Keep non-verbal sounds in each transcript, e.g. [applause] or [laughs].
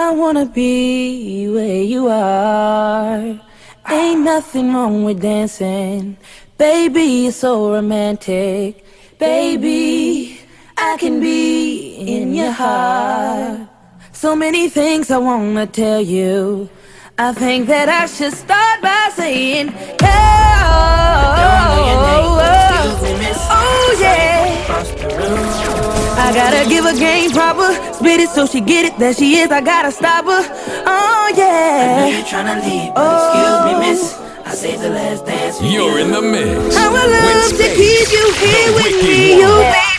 I wanna be where you are. Ain't nothing wrong with dancing. Baby, you're so romantic. Baby, I can be in your heart. So many things I wanna tell you. I think that I should start by saying, oh, oh, oh yeah. I gotta give her game proper, spit it so she get it. There she is, I gotta stop her. Oh yeah. I know you're tryna leave, but excuse me, miss. I saved the last dance. You're in the mix. I would love to keep you here with Wicked me, you baby. One. baby.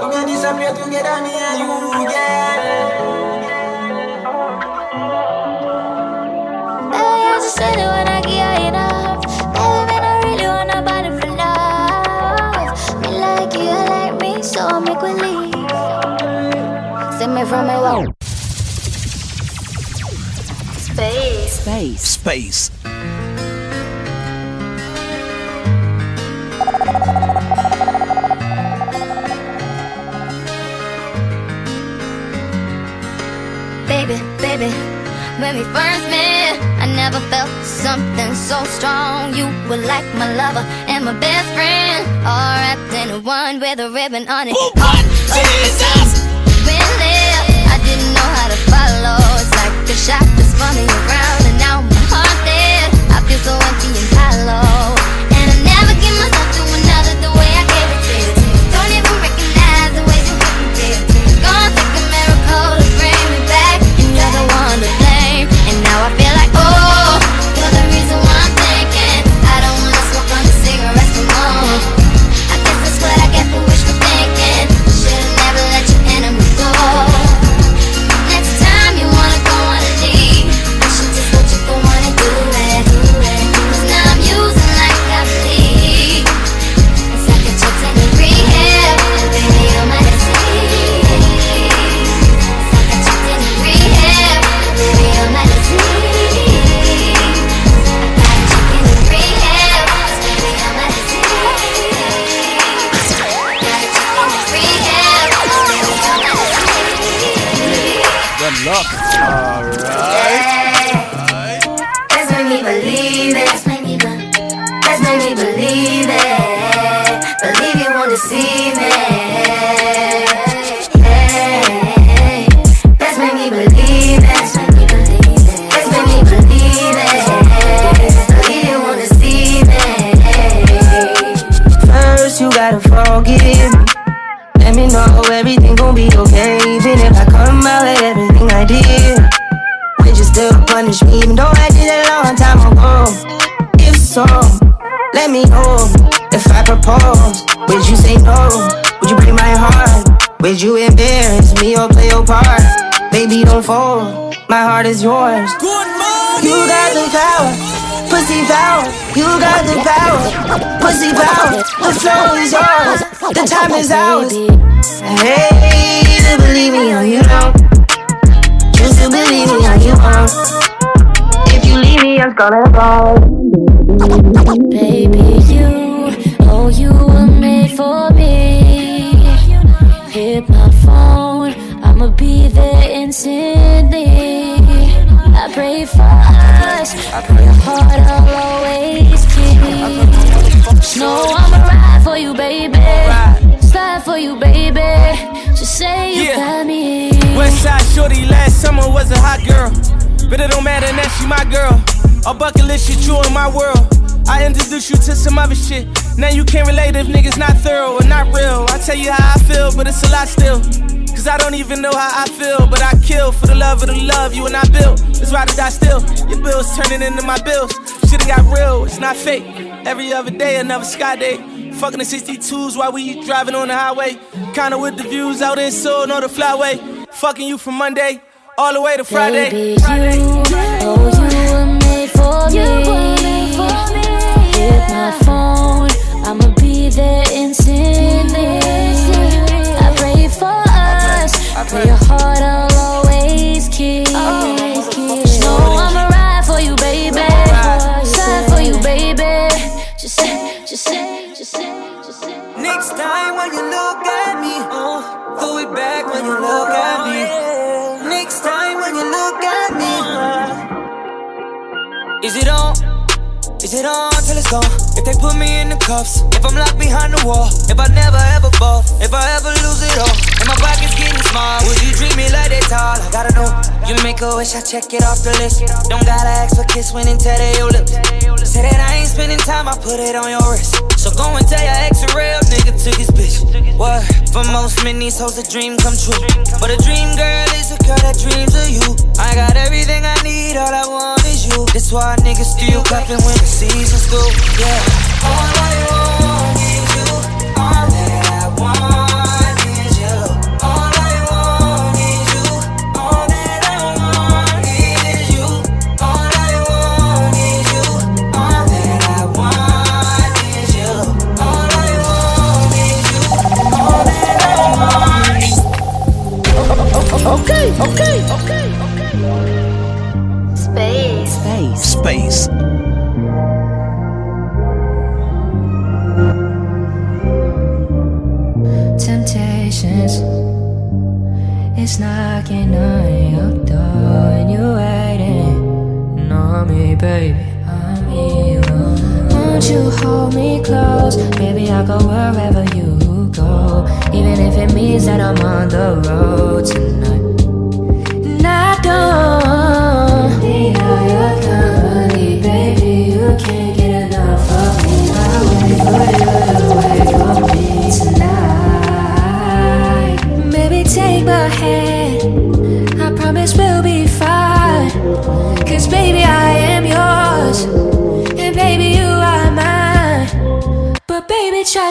Come here, disappear together, me and you, yeah. My. Space. Space. Space. Baby, baby, when we first met, I never felt something so strong. You were like my lover and my best friend, all wrapped in one with a ribbon on it. What? Jesus! Like the shot just me around, and now my heart dead. I feel so empty everything gon' be okay. Even if I come out with everything I did, would you still punish me? Even though I did it a long time ago. If so, let me know. If I propose, would you say no? Would you break my heart? Would you embarrass me or play your part? Baby, don't fold. My heart is yours. Good morning. You got the power, pussy power. You got the power, pussy power. The flow is yours, the time is ours. Hey, you believe me or you don't. Choose to believe me or you won't. If you leave me, I'm gonna go. Baby, you, oh, you were made for me. Hit my phone, I'ma be there instantly. Pray for us, I pray hard, I'll always keep. No, I'ma ride for you, baby. Slide for you, baby. Just say you Yeah. got me. Westside Shorty last summer was a hot girl. But it don't matter now, she my girl. A bucket list shit, you in my world. I introduce you to some other shit. Now you can't relate if niggas not thorough or not real. I tell you how I feel, but it's a lot still. Cause I don't even know how I feel, but I kill for the love of the love you and I built. It's ride or die still. Your bills turning into my bills. Shit done got real, it's not fake. Every other day, another sky day. Fucking the 62s while we driving on the highway. Kinda with the views out in Seoul or the flyway. Fucking you from Monday all the way to Friday. Baby, you, oh, you were made for me my phone. I'ma be there instantly. I pray for us. Pray your heart, I'll always keep. Oh, just know I'ma ride for you, baby. Ride for you, baby. Just say, just say, just say, just say. Next time when you look at me, oh, throw it back when you look at me. Next time when you look at me, is it on? Till it's gone. If they put me in the cuffs, if I'm locked behind the wall, if I never ever fall, if I ever lose it all, and my pocket's getting small, would you treat me like they tall? I gotta know. You make a wish, I check it off the list. Don't gotta ask for kiss when tell your lips. Say that I ain't spending time, I put it on your wrist. So go and tell your ex a real nigga took his bitch. What? For most men, these hoes a dream come true. But a dream girl is a girl that dreams of you. I got everything I need, all I want That's why niggas still clapping when the season's through. Yeah. All I you. All that I you. All I want is you. All that I you. All I want is you. All that I you. All I want is you. All that I want. Okay, okay, okay, Space. Temptations. It's knocking on your door and you're waiting on me, baby. Me, oh. Won't you hold me close? Baby, I'll go wherever you go. Even if it means that I'm on the road tonight.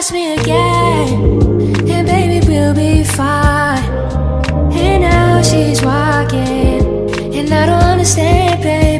Trust me again. And baby, we'll be fine. And now she's walking. And I don't understand, baby,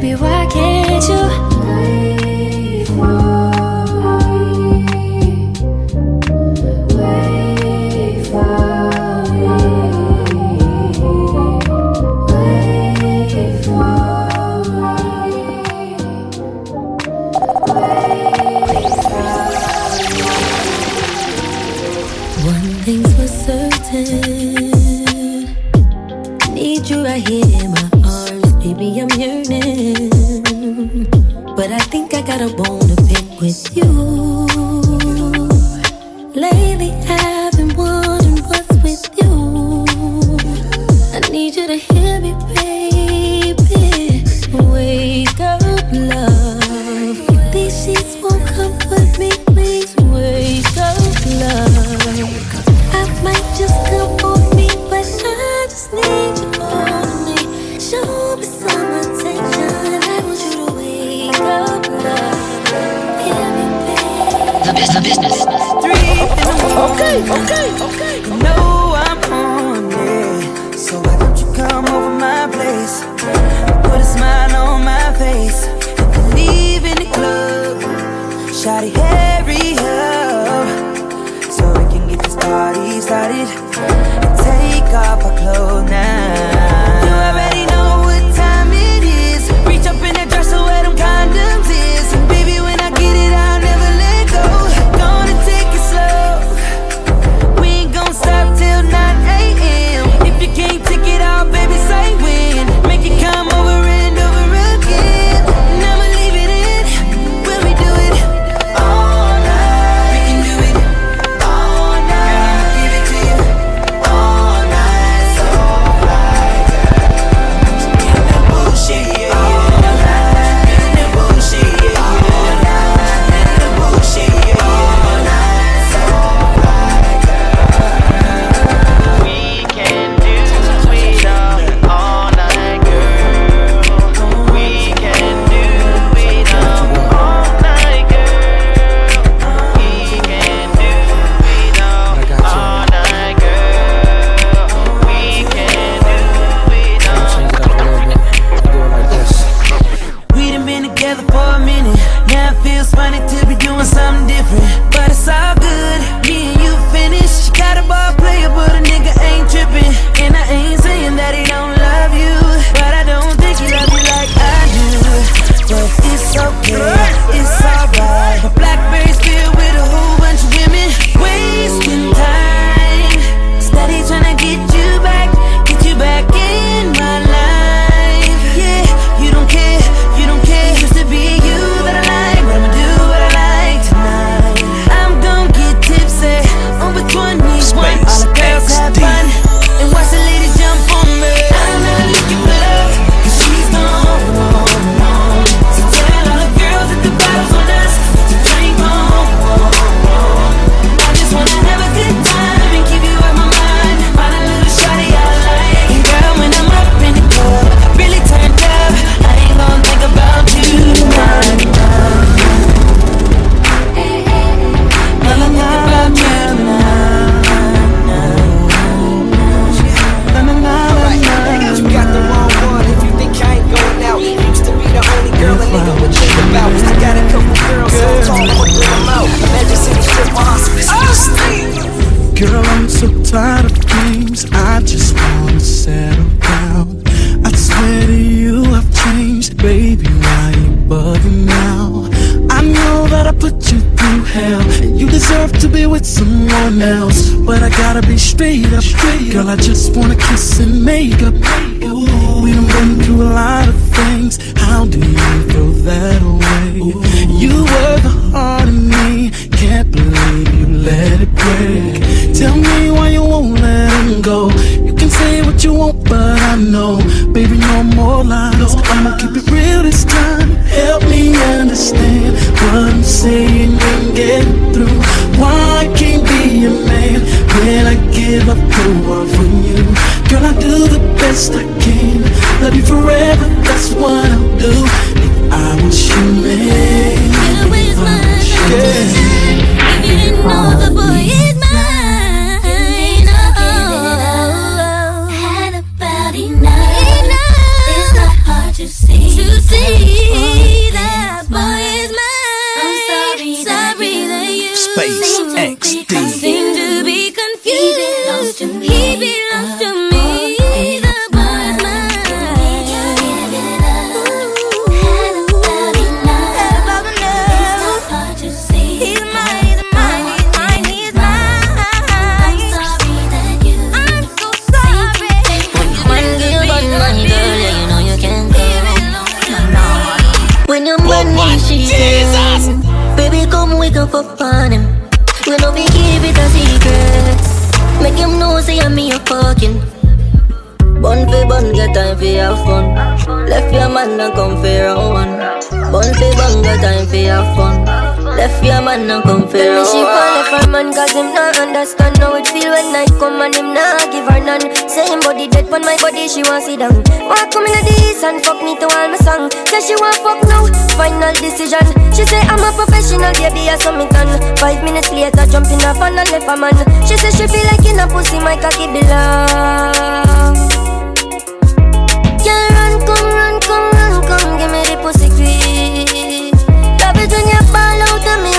man cause him not understand How it feel when night come and him not give her none. Say him body dead on my body she want sit down. Walk come in the east and fuck me to all my song. Say she want fuck now, final decision. She say I'm a professional baby I saw me done Five minutes later jump in a fan and left a man. She say she feel like in a pussy my cocky belong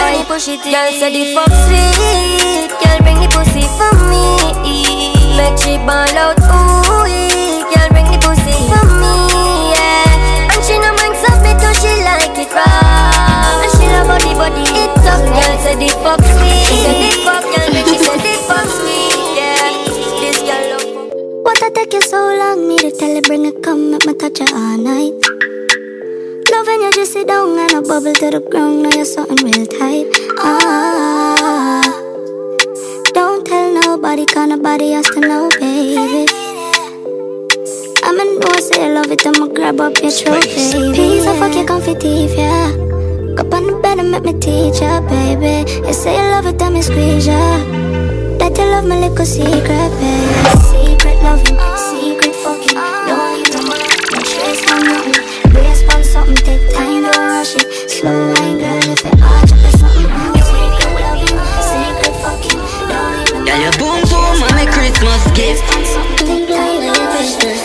of me you push it. Girl say the fuck sweet. Girl bring the pussy for me. Make she ball out. Ooh, girl bring the pussy for me. Yeah. And she no mind submit cause she like it raw. And she love body body it tough. Girl say the fuck sweet. She say the fuck girl say the fuck sweet. Yeah. This girl love. What I take you so long? Me to tell you, bring it, come, make me touch you all night. Loving you, just sit down and a bubble to the ground. Now you're something real tight. Ah, don't tell nobody, cause nobody has to know, baby. I'ma know, say I love it, I'ma grab up your baby. Peace, I fuck your comfy teeth, yeah. Up on the bed and make me teach ya, baby. You say you love it, me squeeze ya. That you love my little secret, baby. Secret loving, something, take time, don't rush it. Slow wine, girl, if it arch something. Secret loving, secret fucking. Don't need no Girl, your boom boom, I'm a Christmas gift. Think like a Christmas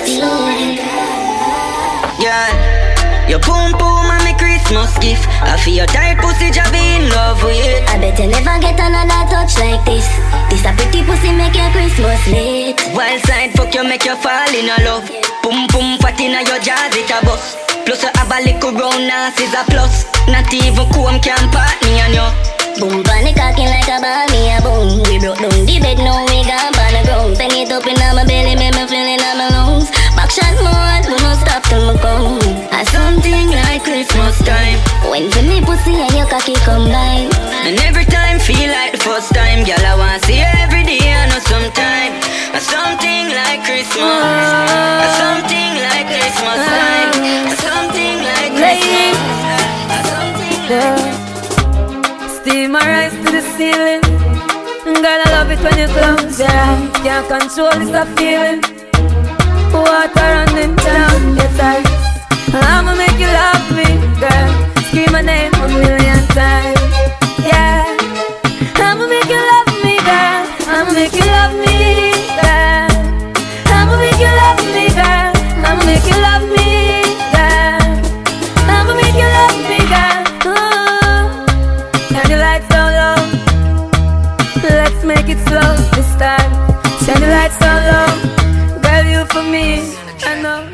Yeah, your boom boom, I'm a Christmas gift. I feel your tight pussy, just be in love with it. I bet you never get another touch like this. This a pretty pussy make your Christmas lit. Wild side fuck you, make you fall in a love. Boom boom, fat inna your jaws, it a bust. Plus you have a little round ass is a plus. Not even comb can part me and you. Boom, panic cocking like a ball, me a boom. We broke down the bed, now we gone on the ground. Sing it up in my belly, make me feel in my lungs. Back shot more, we no stop till me come. A something like Christmas time. When for me pussy and your cocky combine. And every time feel like the first time, girl, I want see every day, I know sometime. Something like Christmas. Something like Christmas time. Something like Christmas. Something like Steam my rise to the ceiling. Girl, I love it when you close your eyes. Can't control this a feeling. Water running down your thighs. I'ma make you love me, girl. Scream my name a million times. Yeah. Turn the lights down low. Girl, you for me. I know.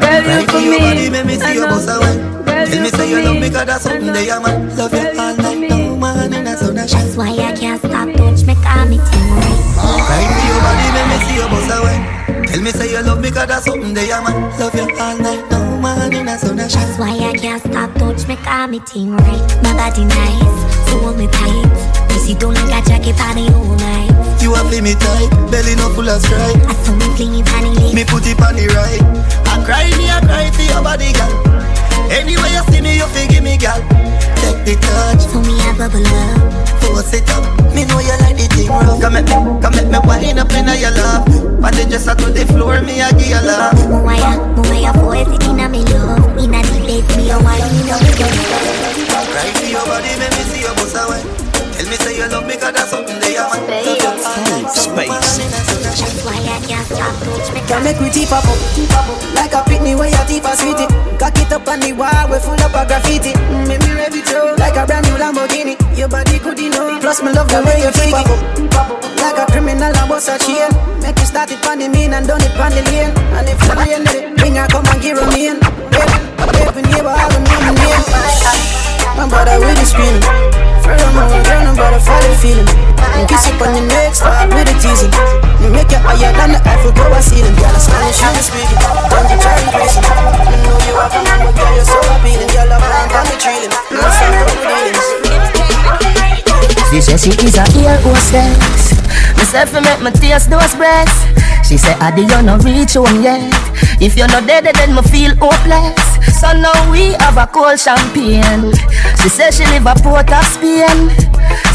Girl, you for me. Body, make me see your boss away. Tell me say you love me cause that's something they a man Love you all night, no man in a sun That's why I can't stop, touch me, call me tonight Cry for your body, make me see your boss away Tell me say you love me cause that's something they a man Love you all night, no man in a sun That's why I can't stop, touch me, call me ting right. My body nice, so hold me tight. You see don't like a jacket the all night. You feel me tight, belly no full of stripe I saw me fling it on the left Me put it on the right. I cry me, I cry for your body, girl. Anyway you see me, you feel give me, girl. Take the touch. So me I bubble up. Force it up. Me know you like the thing rough. Come at me, come at me, wind up in your love. But then just to the floor, me a give you love. Moya, moya, force it in a me love. In a the bed, me a wine, me know me love. Cry for your body, make me see your bust away. Tell me say you love me, cause that's something they have. Space. That's why I can't stop, touch me. Can make we tip up, like a pitney where your teeth are sweetie. Cock it up on the wall, we full up of graffiti. Mm, make me rev it through like a brand new Lamborghini. Your body good enough, plus me love the way you tip up, like a criminal I bust a chain. Make you start it on the mean and done it on the lane. And if you rain, bring her come and give her me in. Baby, neighbor, I don't know my name. My brother really screaming. Furthermore, you're no brother, follow feeling. And kiss up on your neck, start with the teasing. You make it higher than the Eiffel Tower ceiling. Girl, I'm Spanish, you speaking. Don't you try increasing. You know you have a number, girl, you're so appealing. Girl, I'm on on the trailing. You know, some good dealings. She said she is a ear hostess. Myself, I make my tears those breasts. She said, Adi, you no reach home yet. If you're not dead, then me feel hopeless. So now we have a cold champagne. She said she live a port of Spain.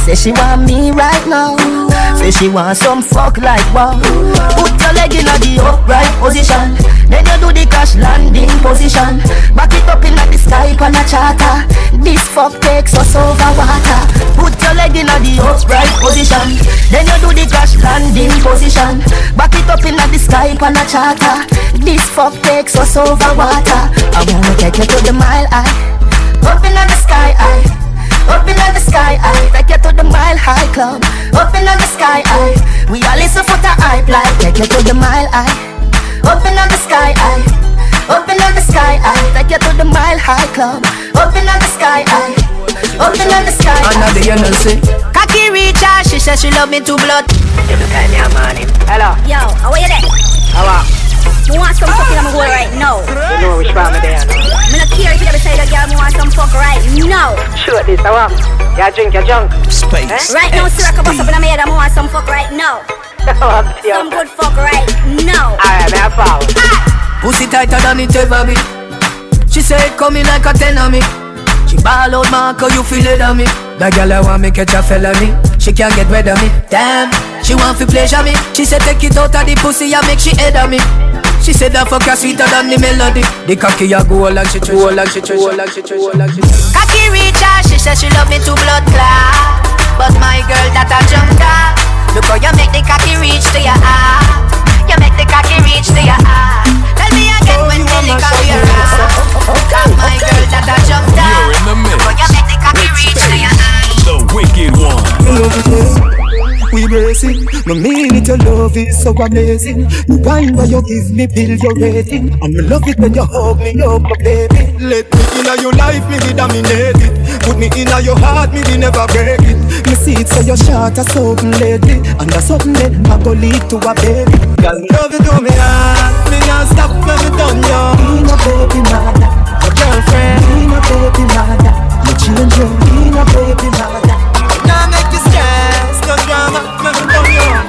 Say she want me right now. Say she want some fuck like wow. Put your leg in the upright position. Then you do the crash landing position. Back it up in the sky on a charter. This fuck takes us over water. Put your leg in the upright position. Then you do the crash landing position. Back it up in the sky on a charter. This fuck takes us over water. I wanna take you to the mile high. Open up in the sky high. Open up in the sky high, take you to the mile high club. Open up in the sky high, we all listen for the hype like take you to the mile high. Open up in the sky high, up in the sky high, take you to the mile high club. Open up in the sky high, up in the sky high. Another you know say. Cocky reach her, she says she love me too blood. Every time you morning. Hello. Yo, how are you there? How are? Me want some fucking I'm going right now. You know which part me there now. Me not care if you ever say that girl me want some fuck right now. Sure this, I want. You drink your junk. Space. Eh? Right now, Siraka bust up in my head. I want some fuck right now. [laughs] Some good fuck right now. Alright, me a follow. Pussy tighter than it ever be. She say it coming like a ten on me. She ball out Marco, you feel it on me. That girl I want me catch a felony. She can't get rid of me. Damn, she want to pleasure me. She said take it out of the pussy and make she head on me. She said that fuck her sweeter than the melody. The cocky a go like she go like she go like she go like she. Cocky reach she says she love me to blood clot. Love is so amazing. You wine where you give me bill, your rating. Me love it when you hug me up, baby. Let me in your life, me be dominate it. Put me in your heart, me be never break it. Me see it so your shot a something lately. And that's something that I go lead to a baby. Cause love you to me heart, me not stop when me done you. Be my baby mother, my girlfriend. Be my baby mother, my children. Be my baby mother. Now make you stress, no drama, me me done you.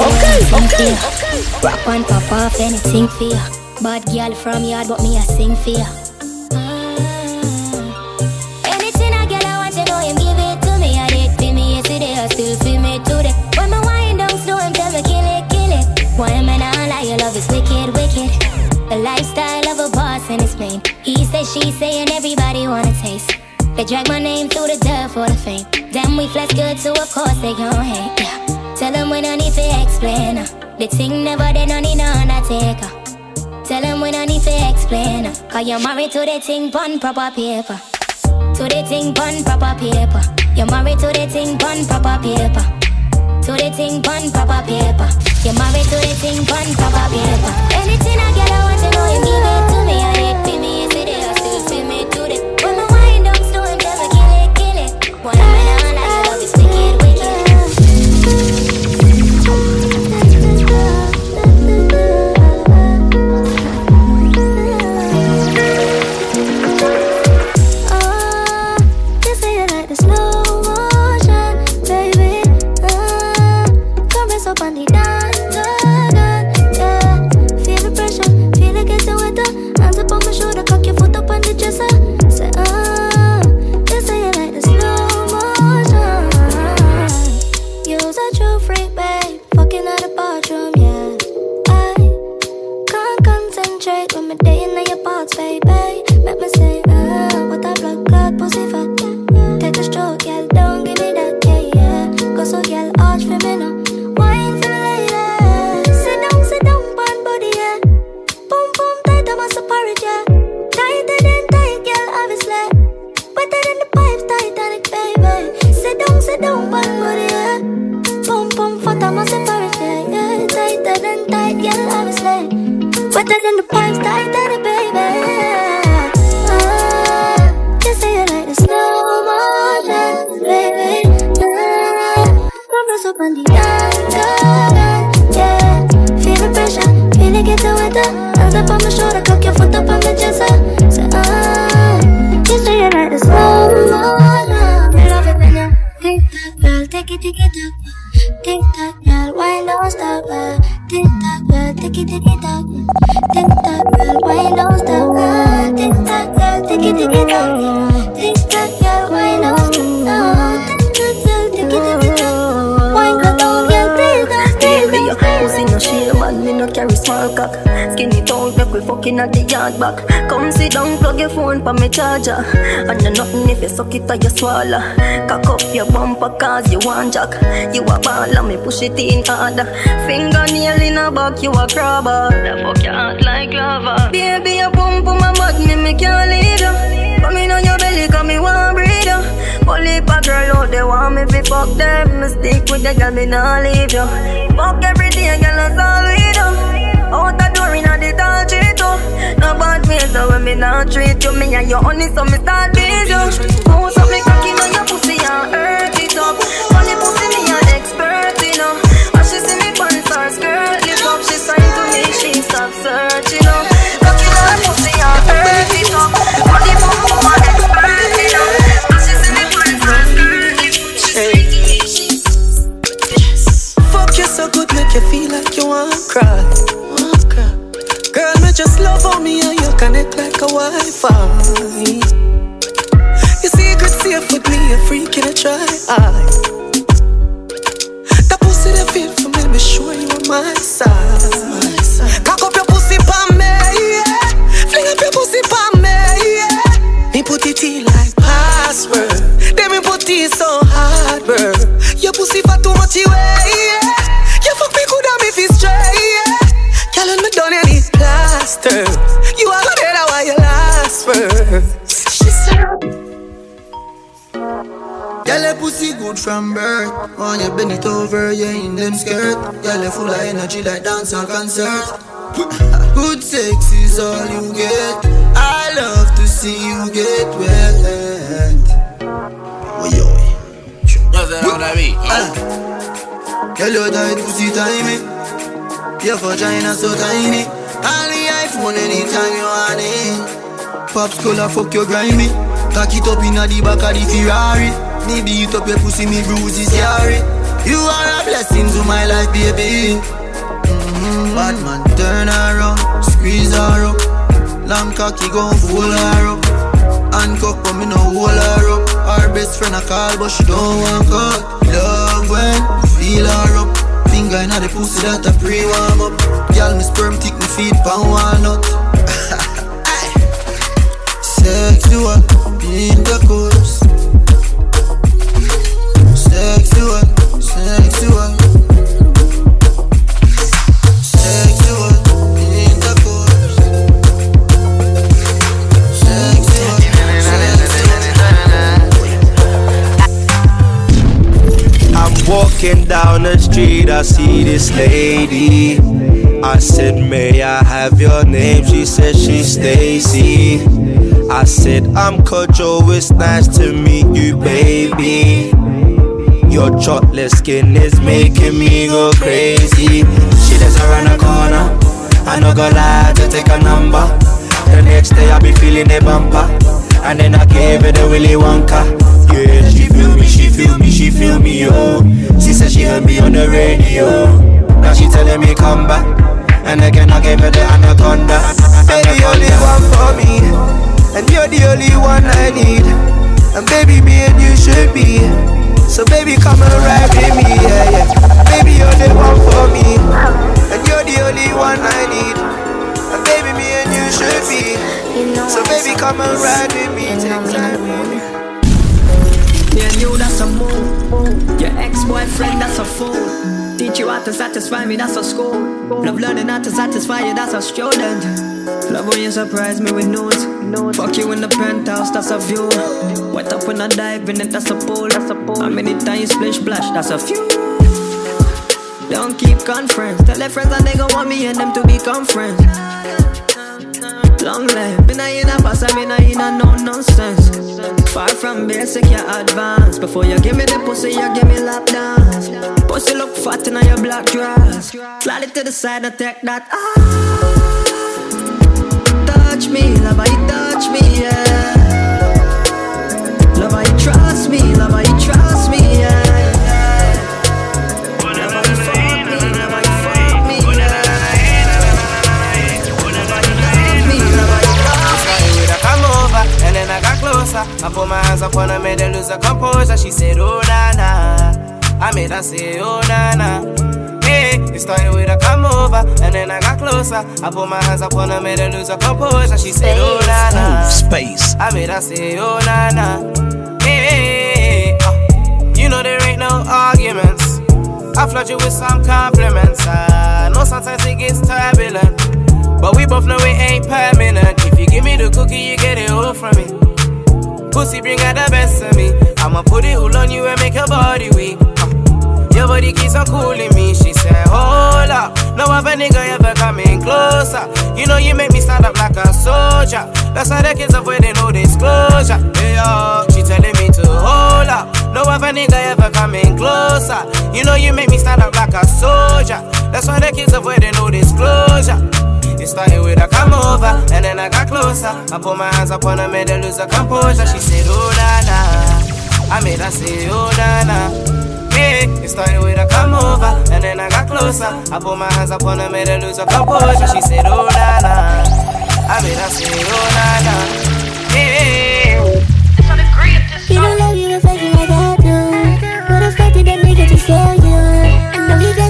Okay, okay, okay. Rock one, pop off, anything for. Bad girl from yard, but me a sing for ya. Mm. Anything I want, you know him give it to me. I did to me yesterday, I still feel me today. When my wine down slow, him tell me kill it, kill it. Why am I not love is wicked, wicked. The lifestyle of a boss and it's. He say, she say, and everybody wanna taste. They drag my name through the dirt for the fame. Damn, we flex good, so of course they gon' hate. Yeah. Tell them we don't need to explain. The thing never did, no need no undertaker. Tell them we don't need to explain. Cause you're married to the thing, pon proper paper. To the thing, pon proper paper. You're married to the thing, pon proper paper. To the thing, pon proper paper. You're married to the thing, pon proper paper. Anything I get, I want to know you give it to me. I hate Boom, fat, I'm a porridge, yeah, yeah. Tighter than tight, girl, obviously. Wetter than the pipes, Titanic, baby. Ah, you say you like the slow motion, baby. Ah, promise up on the dance, yeah. Feel the pressure, feel it getting wetter. Hands up on my shoulder, cock your foot up on the dresser. Girl. Tick tock, girl, tick it, tick it tock. Tick tock, girl, why don't stop, girl. Tick tock, girl, tick it, tick it tock. Tick tock, why don't stop. Tick tock, girl, tick it, tick it tock. Wine go down, girl, please don't, please Baby, your don't. pussy no shame and me no carry small cock. Skinny make we fucking at the yard back. Come sit down, plug your phone pa me charger. And no nothing if you suck it or you swallow. Cock up your bumper cause you want jack. You a ball and me push it in harder. Fingernail in a back, you a crabber. The fuck your heart like lava. Baby, your pump on my butt, me me can't leave you. Come in on your belly, come me want breathe you. Only a girl out there want me fi fuck them. Stick with the girl, me nah leave you. Fuck every day, girl, that's all we do. Out the door inna tall tree too. No bad ways, so when me not treat you, me and you honey, so me start beat you. Oh, Bounce up me cocky on your pussy and hurt it up. Funny pussy, me an expert, you know. As she see me pants or skirt, lift up, she sign to me, she stop searching, you. Cocky on her pussy and hurt it up. Funny pussy, me an expert, you know. As she see me pants or skirt, lift up, she sign to me, she Fuck you so good, make you feel like you want to cry. Like a Wi-Fi. Your secret safe with me, a freak in a try. The pussy that feel for me, me sure you on my side. Cock up your pussy pa me, yeah. Fling up your pussy pa me, yeah. Me put it in like password. Then me put it so hard, bro. Your pussy for too much yeah. Girl, your pussy good from birth. Want you bend it over, you in them skirt. Girl, you full of energy like dance on concert. [laughs] Good sex is all you get. I love to see you get wet. Oh, yo. Ah. Girl, your tight pussy tiny. Your vagina so tiny. On the iPhone anytime you want it. Pops color fuck your grimy. Cock it up inna the back of the Ferrari. Me beat up your pussy, me bruise is scary. You are a blessing to my life, baby. Mm-hmm. Bad man, turn around, squeeze her up. Long cocky gon' fool her up. Handcuff, but me no hold her up. Our best friend a call, but she don't want cut. Love when you feel her up. Finger inna the pussy that a pre warm up. Girl, me sperm thick, me feet pan walnut. Sexy one, Sexy one, sexy one Walking down the street, I see this lady. I said, May I have your name? She said, She's Stacy. I said, I'm Kojo, it's nice to meet you, baby. Your chocolate skin is making me go crazy. She lives around the corner. I no go lie to take a number. The next day I be feeling a bumper. And then I gave her the Willy Wonka. Yeah, she feel me, she feel me, she feel me, yo. She said she heard me on the radio. Now she telling me come back. And again I gave her the anaconda. Baby, you're the one for me. And you're the only one I need. And baby, me and you should be. So baby, come and ride with me, yeah, yeah. Baby, you're the one for me, and you're the only one I need. And baby, me and you should be. So baby, come and ride with me, take time with me. Me and you, that's a move. Your ex-boyfriend, that's a fool. Teach you how to satisfy me, that's a school. Love learning how to satisfy you, that's a student. Love when you surprise me with news. Fuck you in the penthouse, that's a view. Wet up when I dive in it, that's a pool. That's a pool. How many times splish splash, that's a few. Don't keep conference. Tell their friends that they gon' want me and them to become friends. Long life, been a in a pass, I mean I in a no nonsense. Far from basic, you advance. Before you give me the pussy, you give me lap dance. Pussy look fat in your black dress. Slide it to the side and take that. Ah. Touch me, love you touch me, yeah. Love you trust me, love how I got. I put my hands up on her, made her lose her composure. She said, Oh na na. I made her say, Oh na na. Hey, it started with a come over and then I got closer. I put my hands up on her, made her lose her composure. She said, Oh na na. Space. I made her say, Oh na na. Hey, uh, you know there ain't no arguments. I flood you with some compliments. I know sometimes it gets turbulent. But we both know it ain't permanent. If you give me the cookie, you get it all from me. Pussy bring out the best of me. I'ma put it all on you and make your body weak. Your body keeps on cooling me. She said, Hold up. No other nigga ever coming closer. You know you make me stand up like a soldier. That's why the kids avoiding no disclosure. Yeah, she telling me to hold up. No other nigga ever coming closer. You know you make me stand up like a soldier. That's why the kids avoiding no disclosure. It started with a come over, and then I got closer. I put my hands up on her, made her lose her composure. She said, Oh na na. I made her say, Oh na na. Hey, it started with a come over, and then I got closer. I put my hands up on her, made her lose her composure. She said, Oh na na. I made her say, Oh na na. Hey. You don't love you reflecting like I do. What affected that nigga to scare you? I know he dressing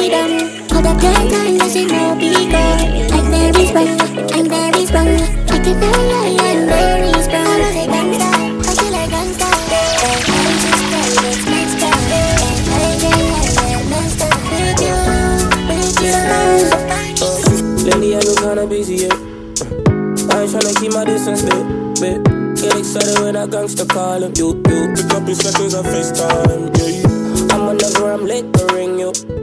your no big girl. I'm very strong, I'm very strong. I can know I am very. I'm a gangsta, I feel like gangsta. I'm just crazy. I you, you. Lately I've been kinda busy, yeah. I ain't tryna keep my distance, babe, babe. Get excited when I gangsta call him. You, you pick up in seconds of FaceTime, yeah. I'm whenever I'm late ring you.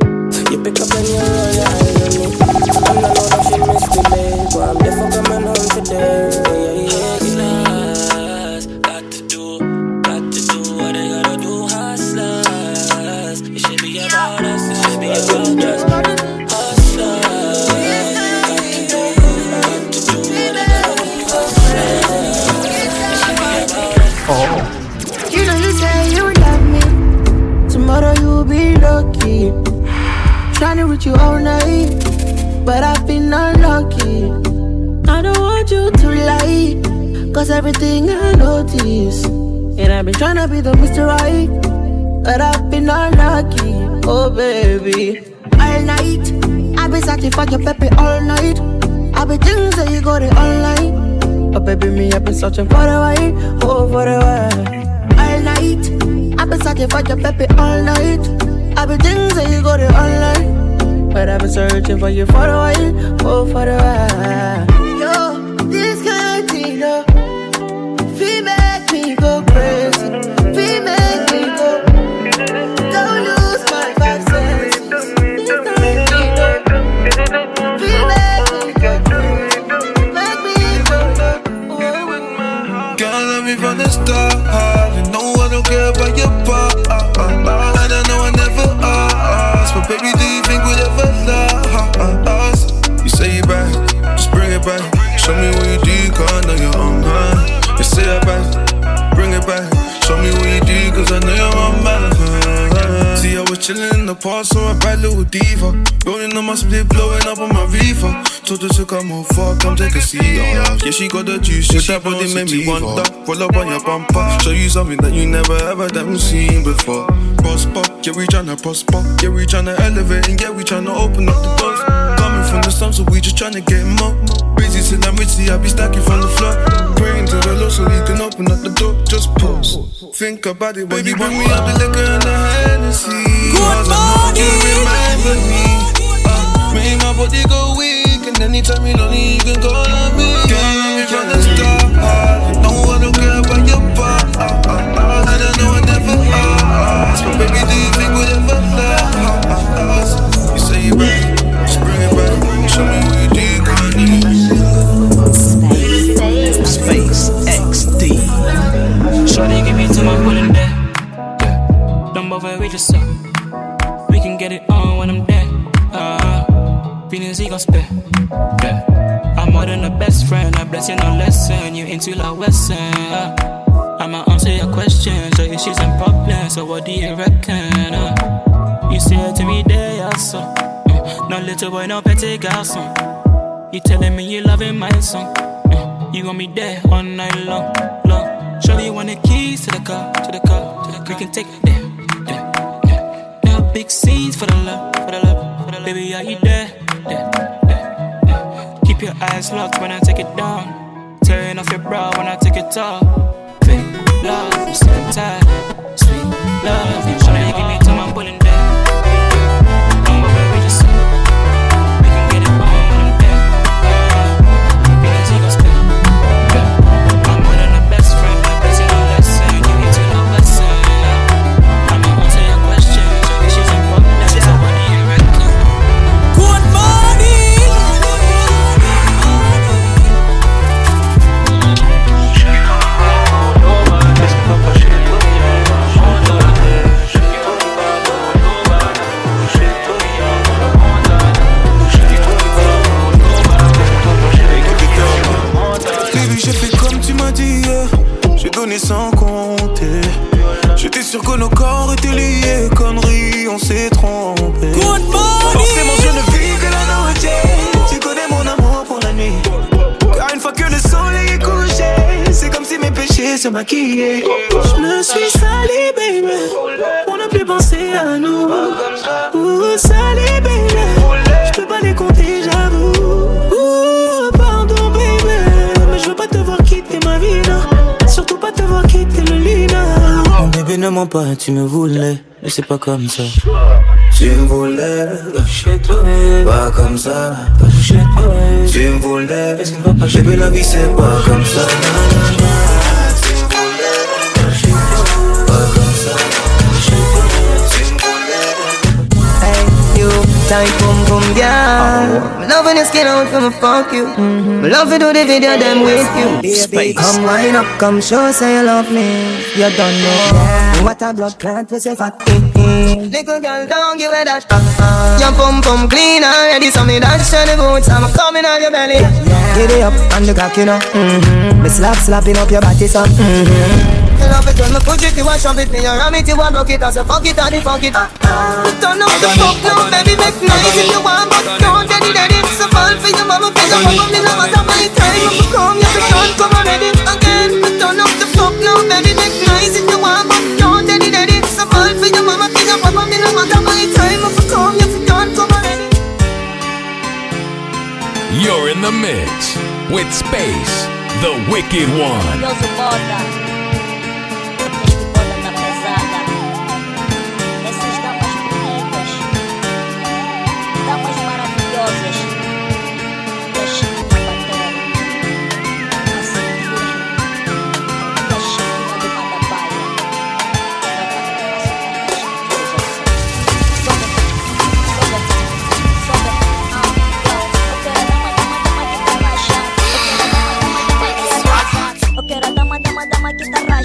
Pick up and you roll your eyes on me. I know that you missed the day, but I'm definitely coming home today. Trying to reach you all night, but I've been unlucky. I don't want you to lie, cause everything I notice And I've been trying to be the Mr. Right, but I've been unlucky. Oh, baby. All night, I've been searching for your baby all night. I've been thinking that you got it online. But baby, me, I've been searching for the way, oh, for the way. All night, I've been searching for your baby all night. I've been thinking that you got it online. But I've been searching for you for a while, oh, for a while. It back. Show me what you do, cause I know you're on mine. See, I was chillin' in the park, saw a bad little diva. Rolling on my split, blowing up on my reefer. Told her to come on, fuck, come take a seat. uh. Yeah, she got the juice, yeah, that body made me wonder. Roll up on your bumper, show you something that you never ever done seen before. Prosper, yeah, we tryna prosper. Yeah, we tryna elevate, and yeah, we tryna open up the doors. Coming from the slums, so we just tryna get more. Busy till I'm see, I be stacking from the floor. Praying to the Lord so he can open up the door. Just pause, think about it, baby. Bring me up the liquor and the Hennessy. Good morning. You remember me. Uh, make my body go weak, and anytime you lonely, you can call on me. Girl, I'm from the start. Know I don't care about your part. Uh, uh, and I know I never uh, uh, asked, but baby, do you think we'd ever last? You say you back, Don't bother. We can get it on when I'm there. Uh, feelings he gon' spit. Yeah. I'm more than a best friend. I bless you no lesson. You into like Western. Uh, I'ma answer your questions, your issues and problems. So what do you reckon? Uh, you say it to me there, yeah, so. Uh, no little boy, no petty girl garçon. You telling me you loving my song. Uh, you gon' be there all night long, long. Surely you want the keys to the car, to the car, to the car. We can take it there, are big scenes for the love, for the love, for the love. Baby, are you there? there, there, there. Keep your eyes locked when I take it down. Tearing off your bra when I take it off. Fake love, you sick and tired. Sweet love, you Sans compter. J'étais sûr que nos corps étaient liés. Connerie, on s'est trompé. Forcément, je ne vis que la noche. Tu connais mon amour pour la nuit. Car une fois que le soleil est couché, c'est comme si mes péchés se maquillaient. Je me suis sali, baby. On n'a plus pensé à nous. Ouh, sali, baby. Bébé ne ment pas, tu me voulais, mais c'est pas comme ça. Tu me voulais, chez toi, pas comme ça. Chez toi, tu me voulais, bébé la vie c'est pas comme ça. Na, na, na. Tu me voulais, chez toi, pas comme ça. Chez toi, tu me voulais. Hey, you, tight boom boom girl. Me loving your skin out for me fuck you. Me love you do the video them with you. Space. Come wind up, come show say you love me. You don't know what a blood clot we say fat. Mm-hmm. Little girl, don't give a dash. Uh-uh. Your pum pum clean already, so me dash to the boots. I'm coming out your belly. Get it up on the cock, you know. Mm-hmm. Me slap slapping up your body, so. Mm-hmm. Me love it when me push it, you want shove it. Me a ram it, you want rock it. I say fuck it, fuck it. Ah, ah. The fuck now, baby. Make nice if you want But don't get daddy. So fall for your mama. Face your up, me love Stop my time If come, you can come already Again, don't know the fuck now, baby. Make nice if you want But don't get daddy. So fall for your mama. Face your up, me love Stop my time If come, you can come already. You're in the mix with Space, the Wicked One. Eu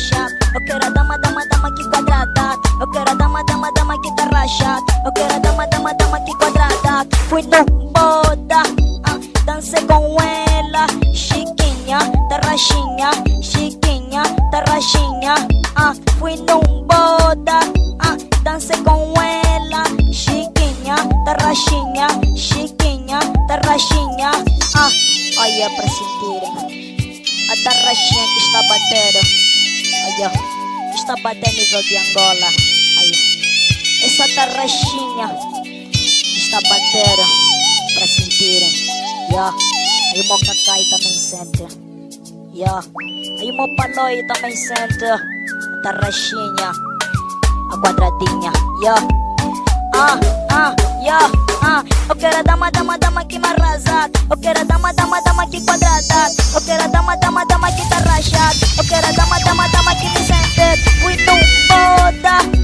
quero a dama, dama, dama que quadrada. Eu quero a dama, dama, dama que tá rachado. Eu quero a dama, dama, dama que quadrada. Fui no boda, ah, dancei com ela. Chiquinha, tá tarraxinha, chiquinha, tá tarraxinha. Ah, fui no boda, ah, dancei com ela. Chiquinha, tá tarraxinha, chiquinha, tarraxinha. Ah, olha pra sentir a tarraxinha que está batendo aí. Está batendo é nível de Angola. Aí. Essa tarraxinha está batendo para sentirem. Aí o Mocacai também sente. Aí o Mopanoi também sente. A tarraxinha, a quadradinha. E ah, ah. ah Eu quero a dama, dama, dama que me arrasa. Eu quero a dama, dama, dama que quadrada Eu quero a dama, dama, dama que tá rachada Eu quero a dama, dama, dama que me sente. Muito foda.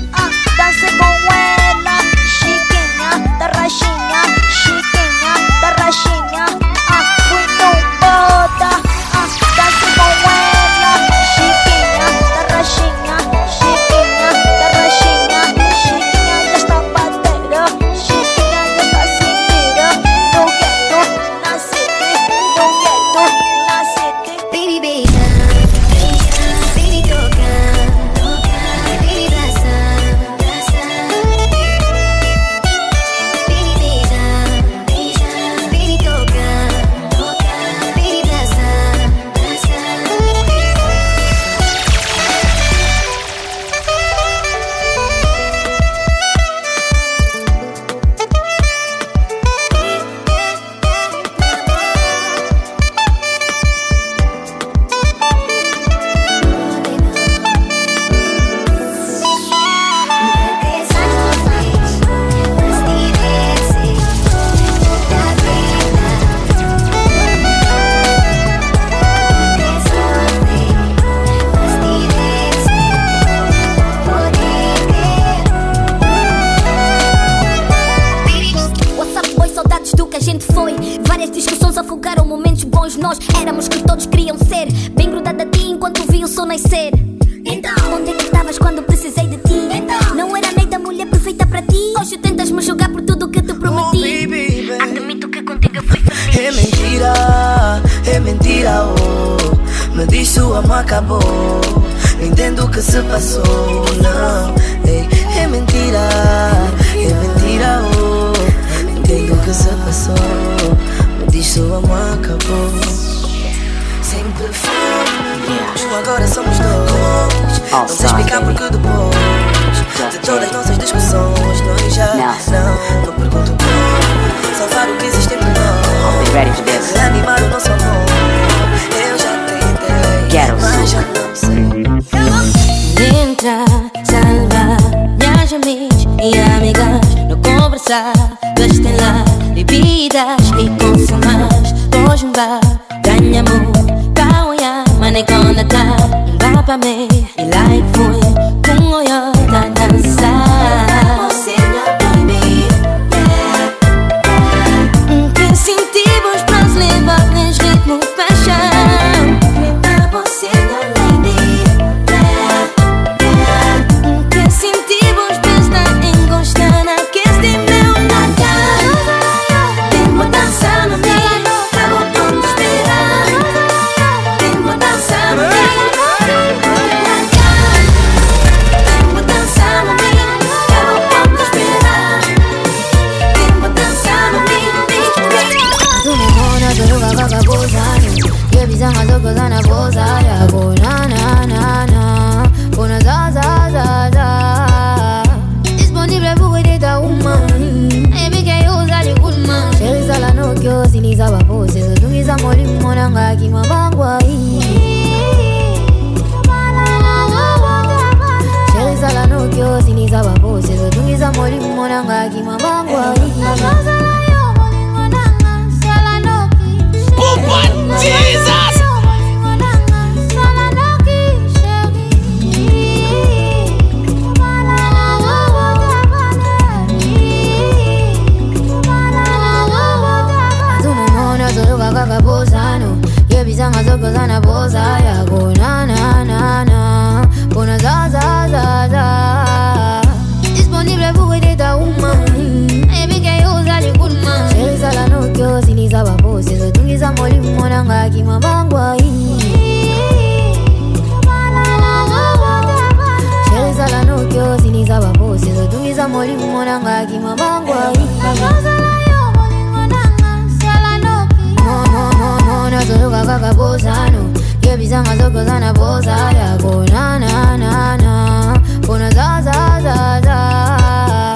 Giza mazoko sana poza go. na na na na. Bona za za za za.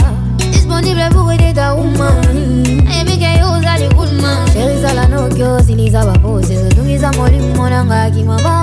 Disponible pour aider ta woman. Ayemike yo uzali kulma Sheri zala no kyo ziliza bapose Zotungiza mwalimu mwananga akimabao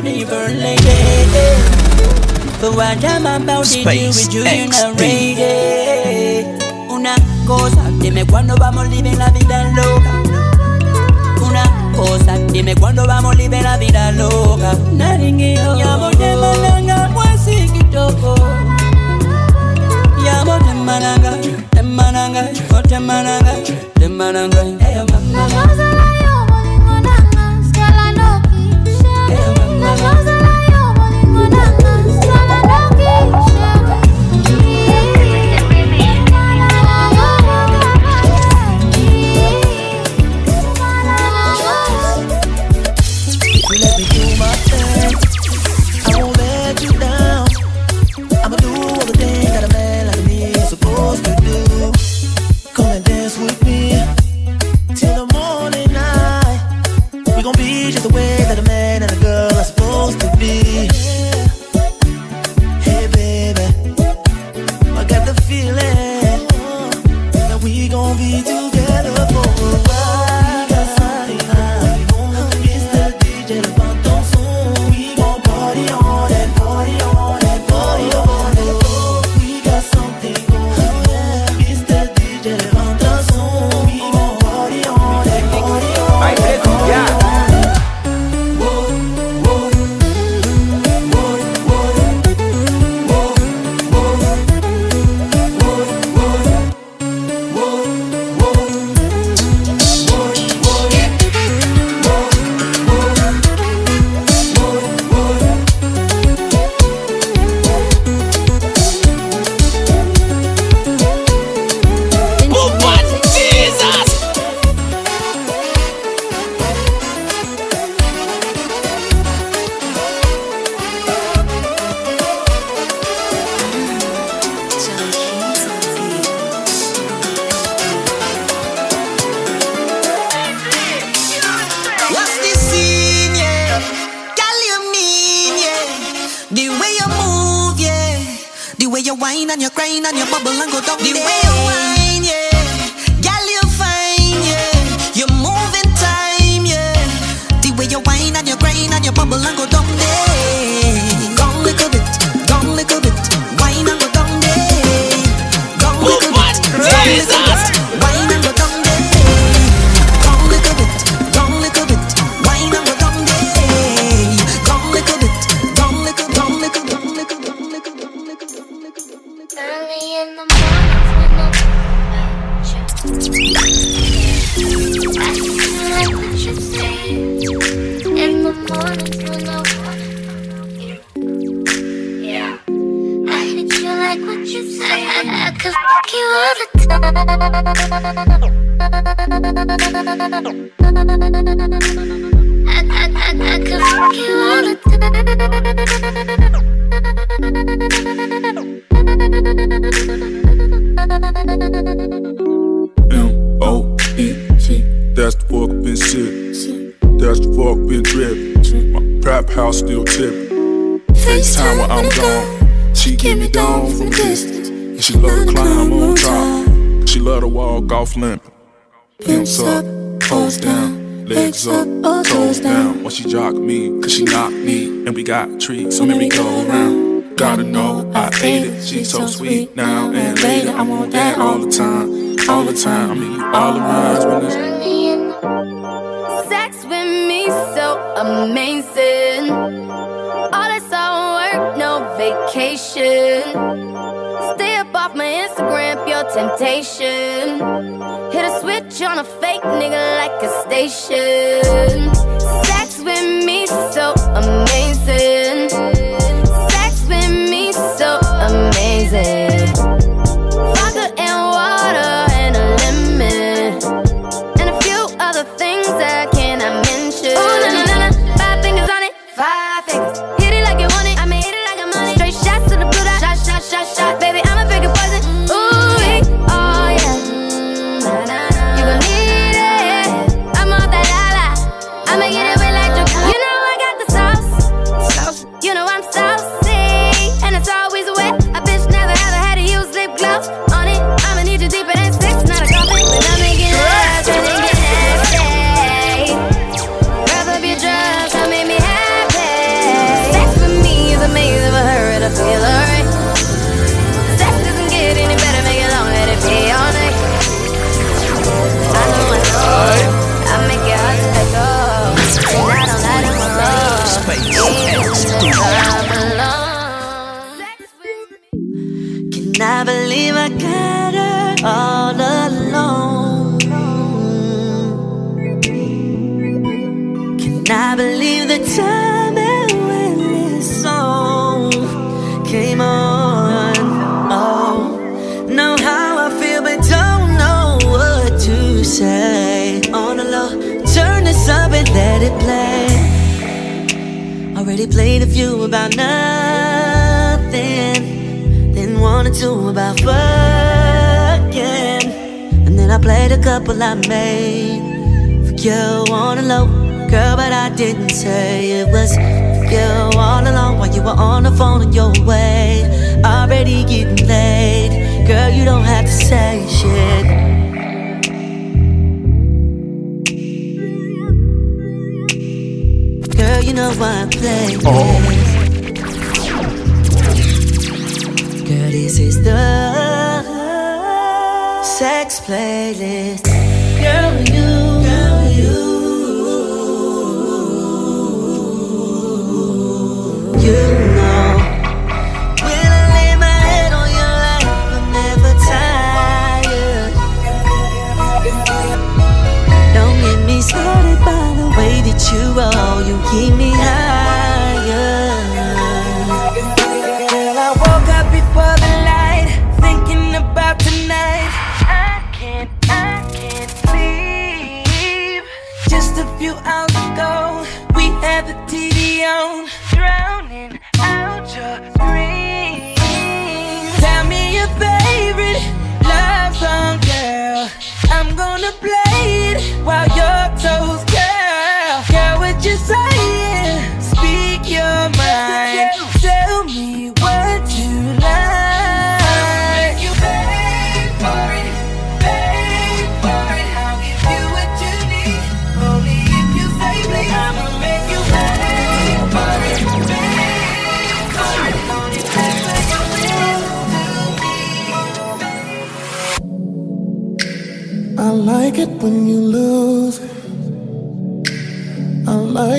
beautiful lady. But what I'm about to do with you, you're not ready. Una cosa, dime cuándo vamos, la vida loca. Una cosa, dime cuándo vamos, la vida loca. Ya voy de malanga, pues sí toco. Ya voy de malanga, de malanga, de malanga, de malanga. Hey, temptation. Hit a switch on a fake nigga like a station. Can I believe I got her? all Already played a few about nothing. Then one or two about fucking. And then I played a couple I made for you on the low. Girl, but I didn't say it was for you all along while you were on the phone on your way. Already getting late. Girl, you don't have to say shit. Girl, you know I play this. Girl, this is the sex playlist. Girl, you, girl, you you roll. You keep me higher. Girl, I woke up before the light, thinking about tonight. I can't, I can't sleep. Just a few hours ago, we had the TV on,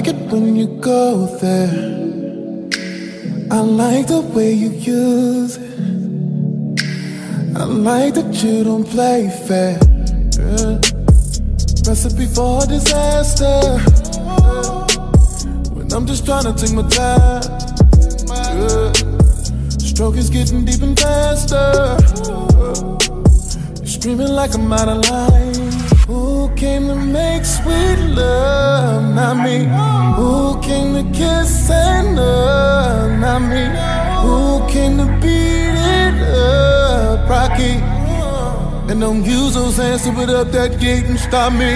like it when you go there. I like the way you use it. I like that you don't play fair. Yeah. Recipe for disaster. When I'm just trying to take my time. Yeah. Stroke is getting deep and faster. You're screaming like I'm out of line. Who came to make sweet love? Not me. Who came to kiss and love? Not me. Who came to beat it up? Rocky. And don't use those hands to put up that gate and stop me.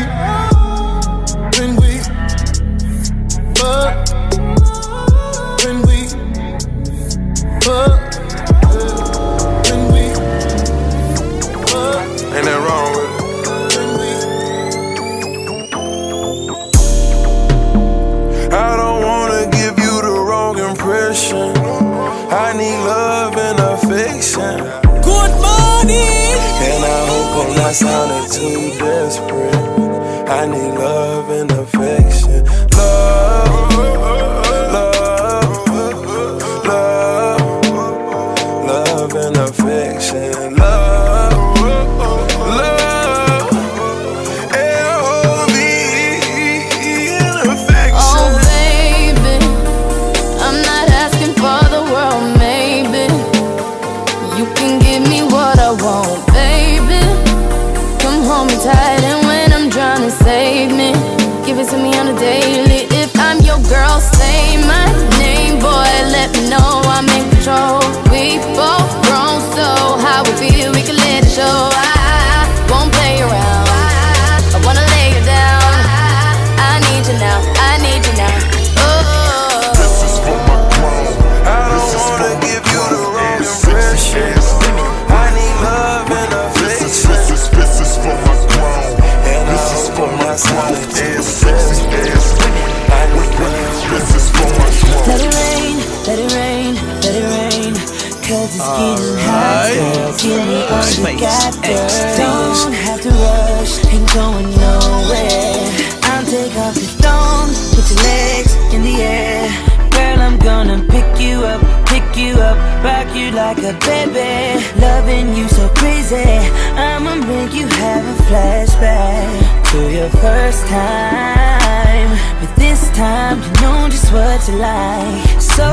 like a baby. Loving you so crazy. I'ma make you have a flashback to your first time. But this time, you know just what you like. So,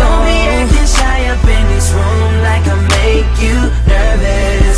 don't be acting shy up in this room like I make you nervous.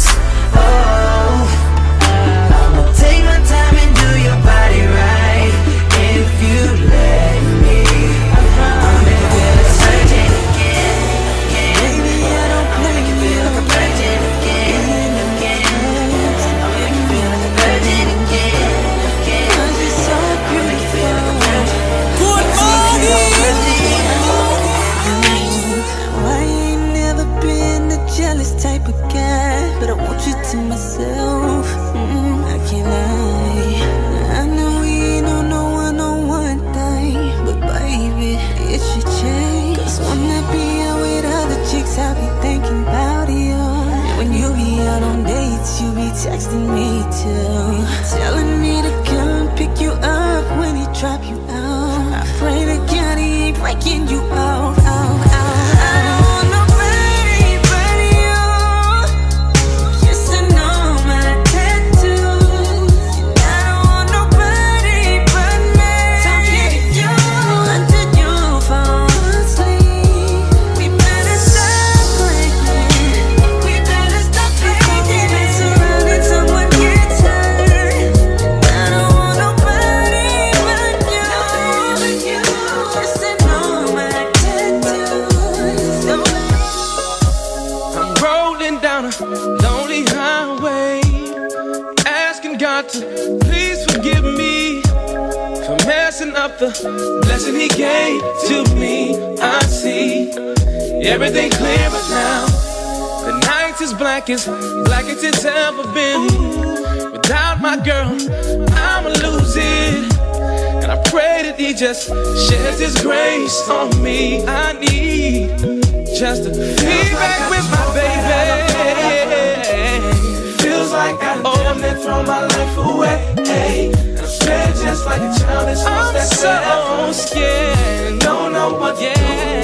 just shares his grace on me. I need just to be back with my baby. Feels like I oh. damn near throw my life away. Hey, I'm scared just like a child. It's I'm so scared. Don't know what yeah. to do.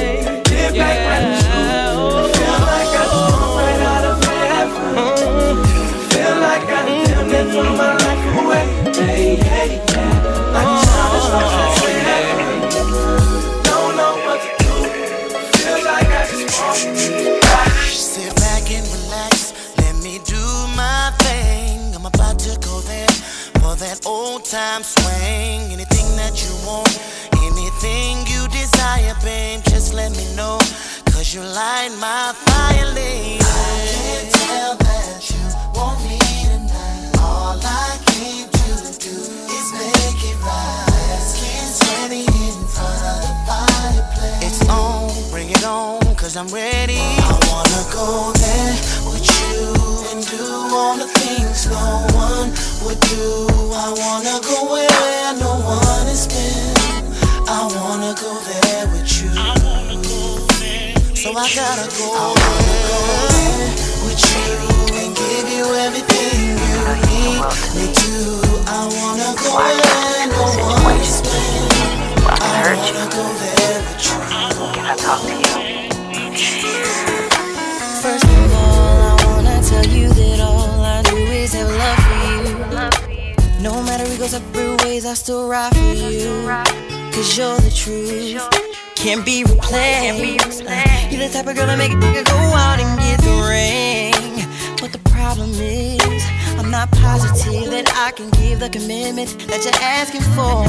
darling. I wanna go there. We treat you and give you everything you need. Me too. I wanna go there. I wanna spend. I wanna go there with you. Can I talk to you? No matter we go separate ways, I still ride for you. Cause you're the truth, Can't be replaced. You the type of girl that make a nigga go out and get the ring. But the problem is, I'm not positive that I can give the commitment that you're asking for.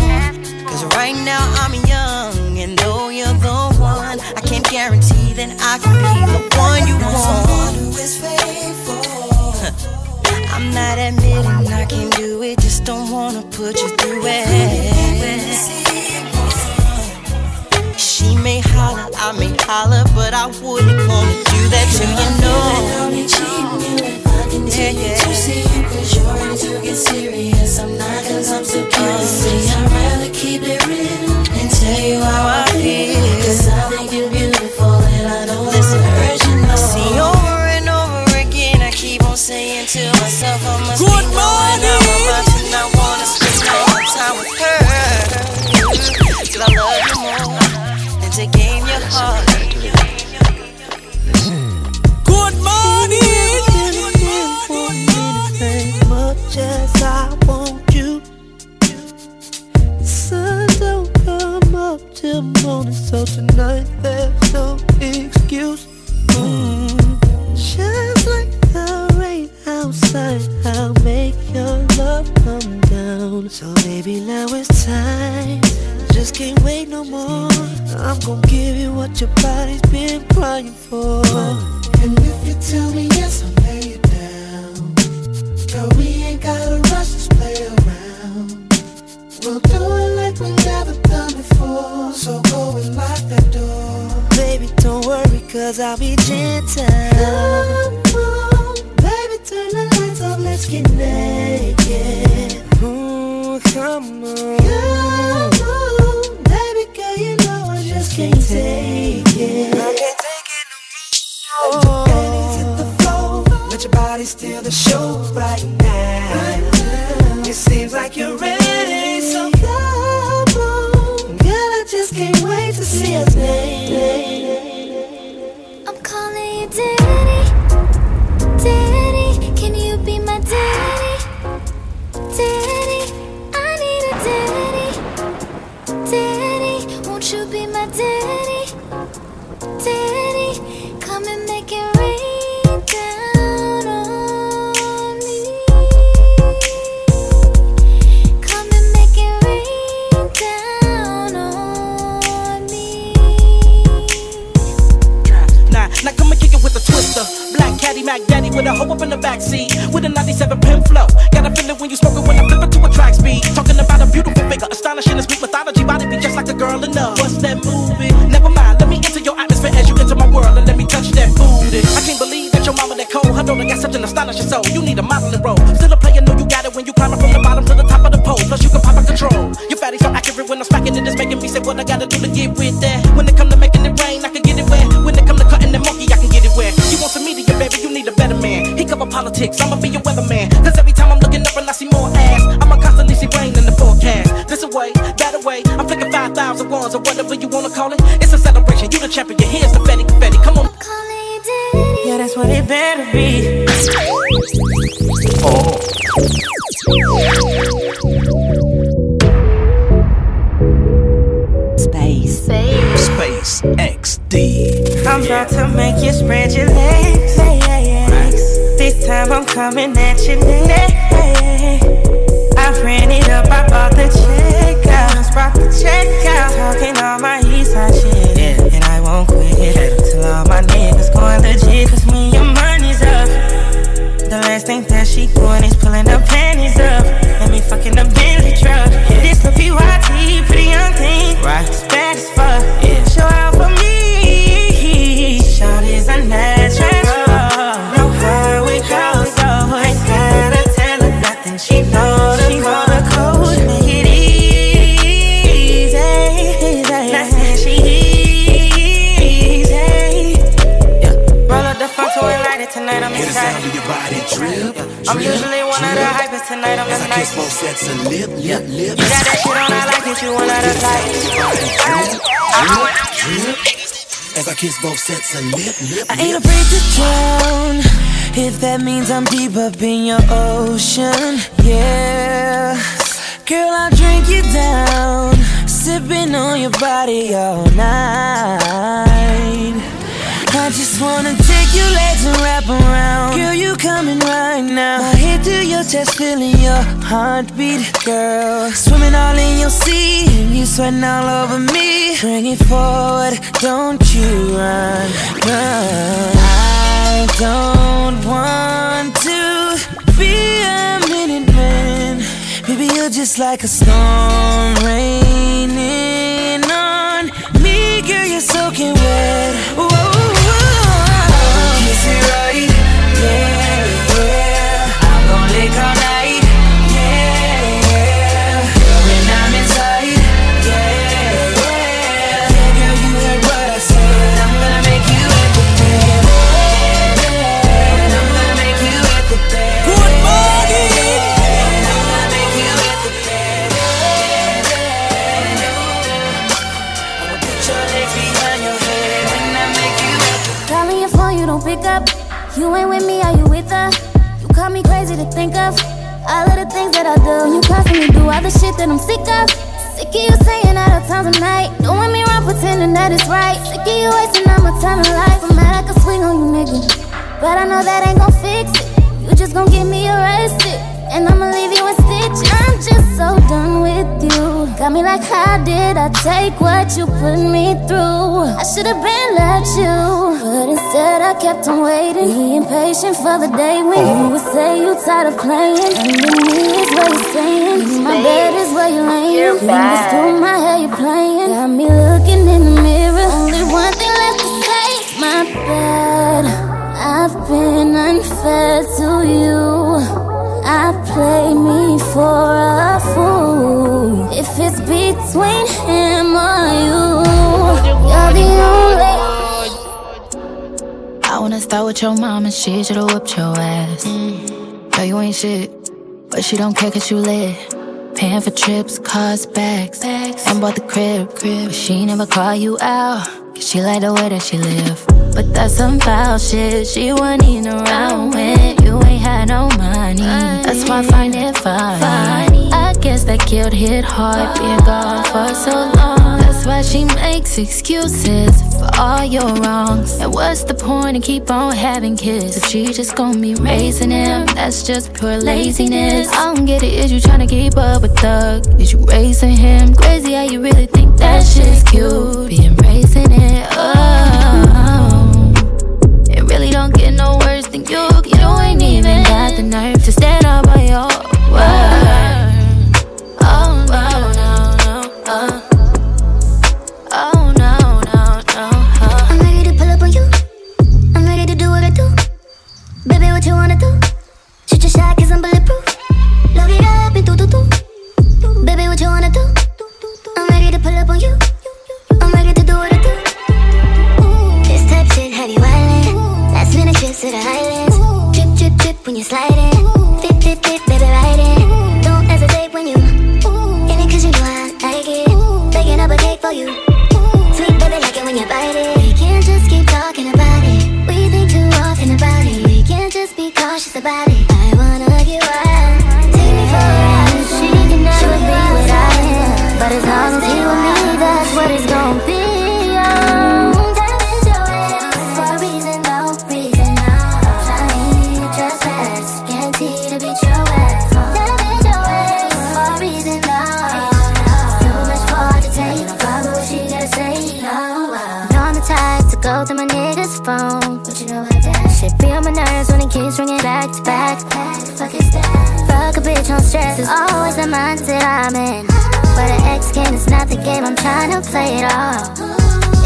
Cause right now I'm young, and though you're the one, I can't guarantee that I can be the one you want. I'm not admitting I can do it, just don't wanna put you through it holler, I may holler, but I wouldn't wanna do that to you, no. Yeah, yeah. You see you cause you're into get serious. I'm not cause I'm so curious. See, I'd rather kiss both sets of lip, lip, I ain't afraid to drown if that means I'm deep up in your ocean. Yeah, girl, I'll drink you down, sipping on your body all night. I just wanna take your legs and wrap around. Girl, you coming right now. My head to your chest, feeling your heartbeat, girl. Swimming all in your sea, and you sweating all over me. Bring it forward, don't you run, run. I don't want to be a minute man. Baby, you're just like a storm raining on me, girl. You're soaking wet. To think of all of the things that I do. You constantly do all the shit that I'm sick of. Sick of you saying out of times of night. Doing me wrong, pretending that it's right. Sick of you wasting all my time in life. I'm mad I can swing on you, nigga. But I know that ain't gon' fix it. You just gon' get me arrested. And I'ma leave you in stitches. I'm just so done with you. Got me like, how did I take what you put me through? I should've been let you. But instead, I kept on waiting. Being patient for the day when you would say you tired of playing. Under me is where you're staying. In my bed is where you're laying. Fingers through my hair, you're playing. Got me looking in the mirror. Only one thing left to say. My bad. I've been unfair to you. I play me for a fool. If it's between him or you, you're the only. I wanna start with your mom and she should've whooped your ass. Girl, you ain't shit, but she don't care cause you lit. Paying for trips, cars, bags, and bought the crib. crib. But she never call you out, cause she like the way that she live. But that's some foul shit, she wasn't around when you ain't had no money. That's why I find it funny. I guess that guilt hit hard, being gone for so long. That's why she makes excuses for all your wrongs. And what's the point in keep on having kids if she just gonna be raising him? That's just pure laziness. I don't get it. Is you trying to keep up with Thug? Is you raising him? Crazy how you really think that shit's cute. Being raising it. Oh, it really don't get no worse than you. You ain't even got the nerve to stand up on your word. Play it all.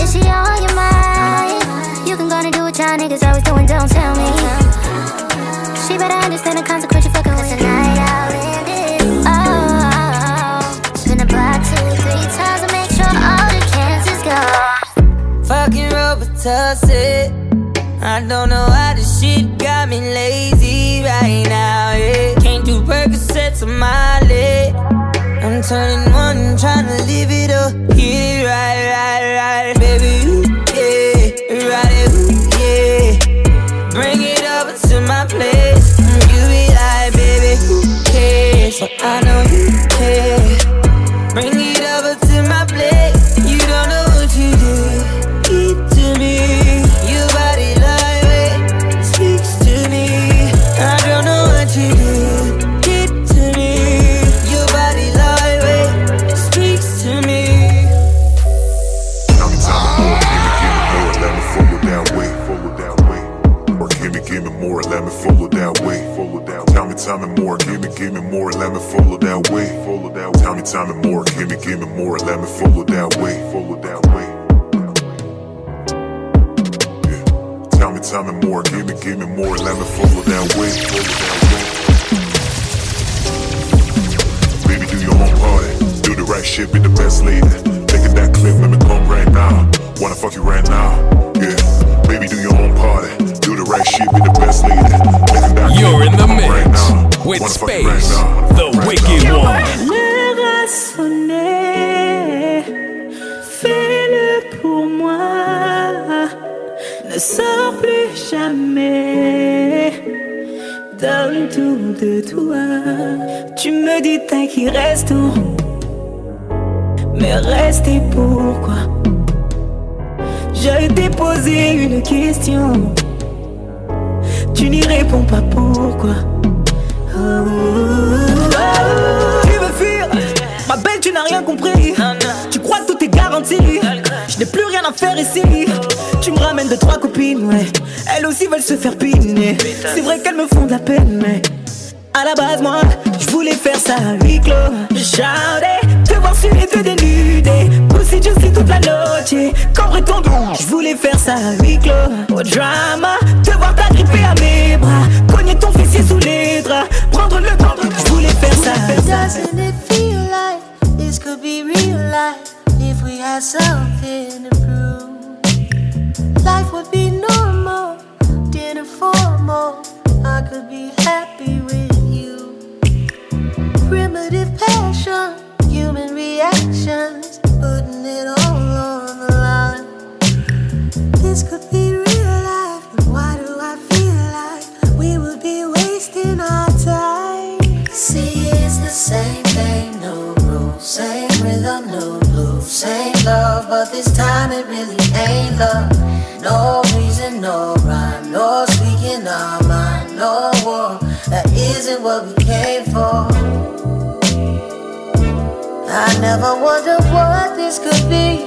Is she on your mind? You can go and do what y'all niggas always doing. Don't tell me. She better understand the consequence you fucking with tonight. I'll end it. Oh, block two, three times to make sure all the cancers go. Fucking Robitussin. I don't know why this shit got me lazy right now. Yeah. Can't do Percocets on my leg. Turning one, trying to live it up. It right, right, right. Baby, ooh, yeah. Ride it, ooh, yeah. Bring it over to my place. Mm, You be like, baby, who cares? So I know way, follow that. Tell me, tell me more, give me, give me more, let me follow that way, follow that way. Yeah. Tell me, tell me more, give me, give me more, let me follow that way, follow that way. Baby, do your own party. Do the right shit, be the best lady. Taking that clip, let me come right now. Wanna fuck you right now. Yeah. Baby, do your own party. Right shit, be the best lady. You're in the right mix now. with right Space, now. the wicked one. L'heure a sonné, fais-le pour moi. Ne sors plus jamais, donne tout de toi. Tu me dis t'as qu'il reste tout, mais rester pourquoi? Je t'ai posé une question, tu n'y réponds pas pourquoi? Tu veux fuir? Ma belle, tu n'as rien compris. Tu crois que tout est garanti. Je n'ai plus rien à faire ici. Tu me ramènes de trois copines, ouais. Elles aussi veulent se faire piner. C'est vrai qu'elles me font de la peine, mais. À la base, moi, je voulais faire ça à huis clos. Te voir sur les deux dénudés. Pussy juicy toute la noche. Cambre ton. Je voulais faire ça à huis clos. Au drama, te voir t'agripper à mes bras. Cogner ton fessier sous les draps. Prendre le temps. Je voulais faire ça. Doesn't it feel like this could be real life if we had something to prove? Life would be normal, dinner formal. I could be happy with you. Primitive passion, human reactions, putting it all on the line. This could be real life, but why do I feel like we would be wasting our time? See, it's the same thing, no rules, same rhythm, no blues, same love, but this time it really ain't love. No reason, no rhyme, no speaking our mind, no war. That isn't what we I never wondered what this could be.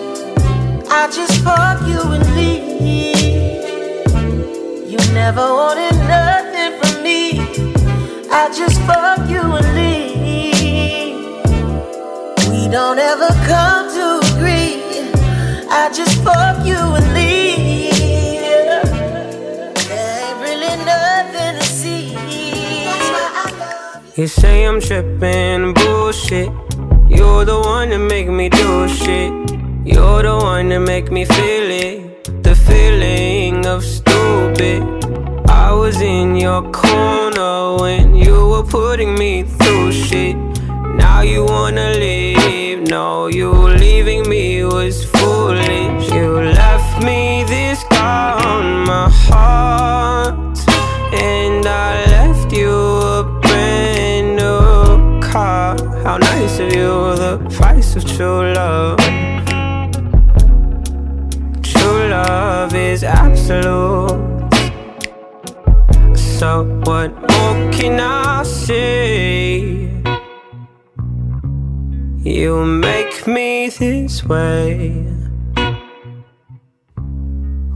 I just fuck you and leave. You never wanted nothing from me. I just fuck you and leave. We don't ever come to agree. I just fuck you and leave. There ain't really nothing to see. You say I'm tripping, bullshit. You're the one that make me do shit. You're the one that make me feel it. The feeling of stupid. I was in your corner when you were putting me through shit. Now you wanna leave. No, you leaving me was foolish. You left me this scar on my heart. And I left you a brand new car. How nice of you, the price of true love. True love is absolute. So, what more can I say? You make me this way.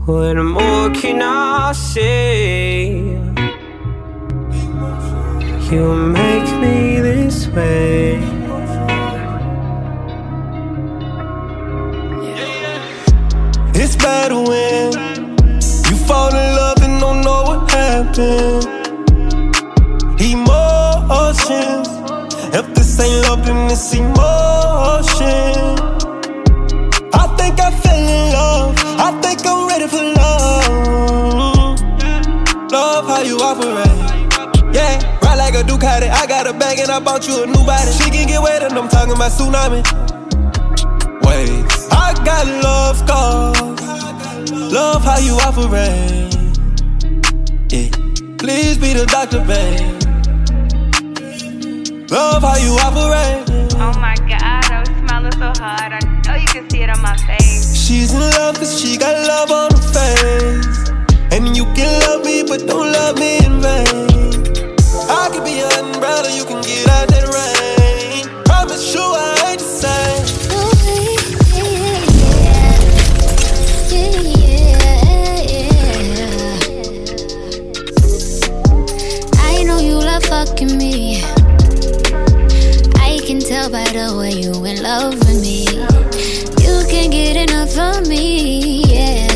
What more can I say? You make me this way. It's battle when you fall in love and don't know what happened. Emotions. If this ain't love, then it's emotion. I think I fell in love. I think I'm ready for love. Love how you operate. Yeah. Ride like a Ducati. I got a bag and I bought you a new body. She can get wet and I'm talking about tsunami. Waves. I got love scars. Love how you operate. Yeah. Please be the doctor, babe. Love how you operate. Oh my god, oh, I was smiling so hard. I know you can see it on my face. She's in love cause she got love on her face. And you can love me, but don't love me in vain. I can be your umbrella, you can get out that rain. Promise you I By the way you in love with me. You can't get enough of me, yeah.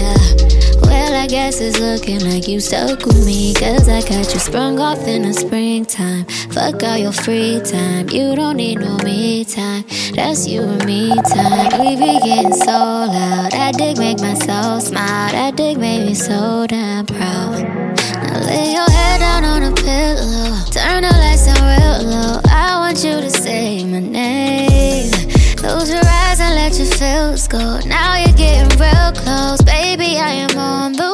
Well, I guess it's looking like you stuck with me. Cause I got you sprung off in the springtime. Fuck all your free time. You don't need no me time. That's you and me time. We be getting so loud. That dick make my soul smile. That dick made me so damn proud. Now lay your head down on pillow. Turn the lights down real low. I want you to say my name. Close your eyes and let your feels go. Now you're getting real close, baby. I am on the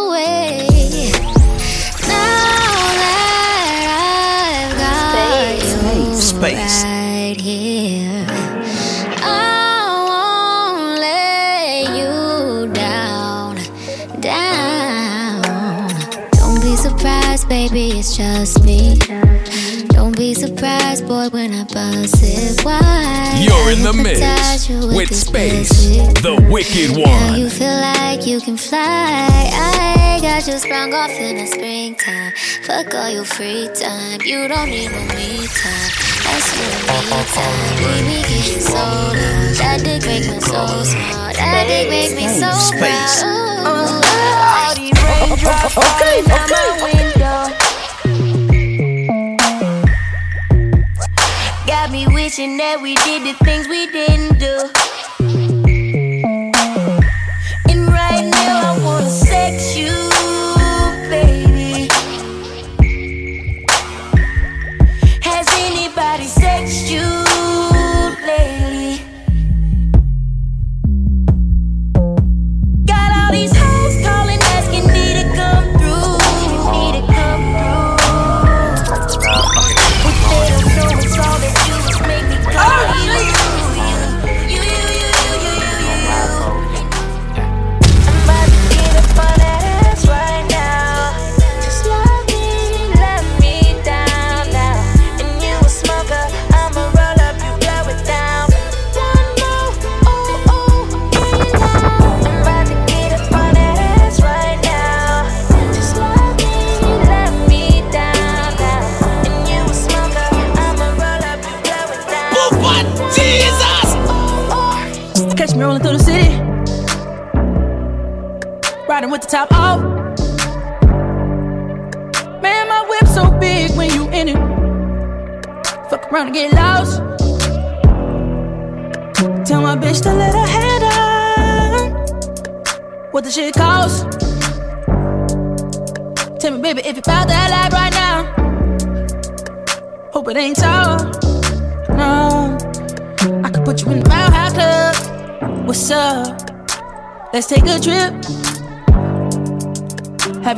It's just me. Don't be surprised, boy, when I bust it wide. You're in the mix Hypnotize you with this Space, pussy. the wicked one. Now you feel like you can fly. I got you sprung off in the springtime. Fuck all your free time. You don't need no me time. That's your me time. Baby, getting so loud. That dick make me so smart. That dick make me so Space. proud. All these raindrops falling out my window. Got me wishing that we did the things we didn't do.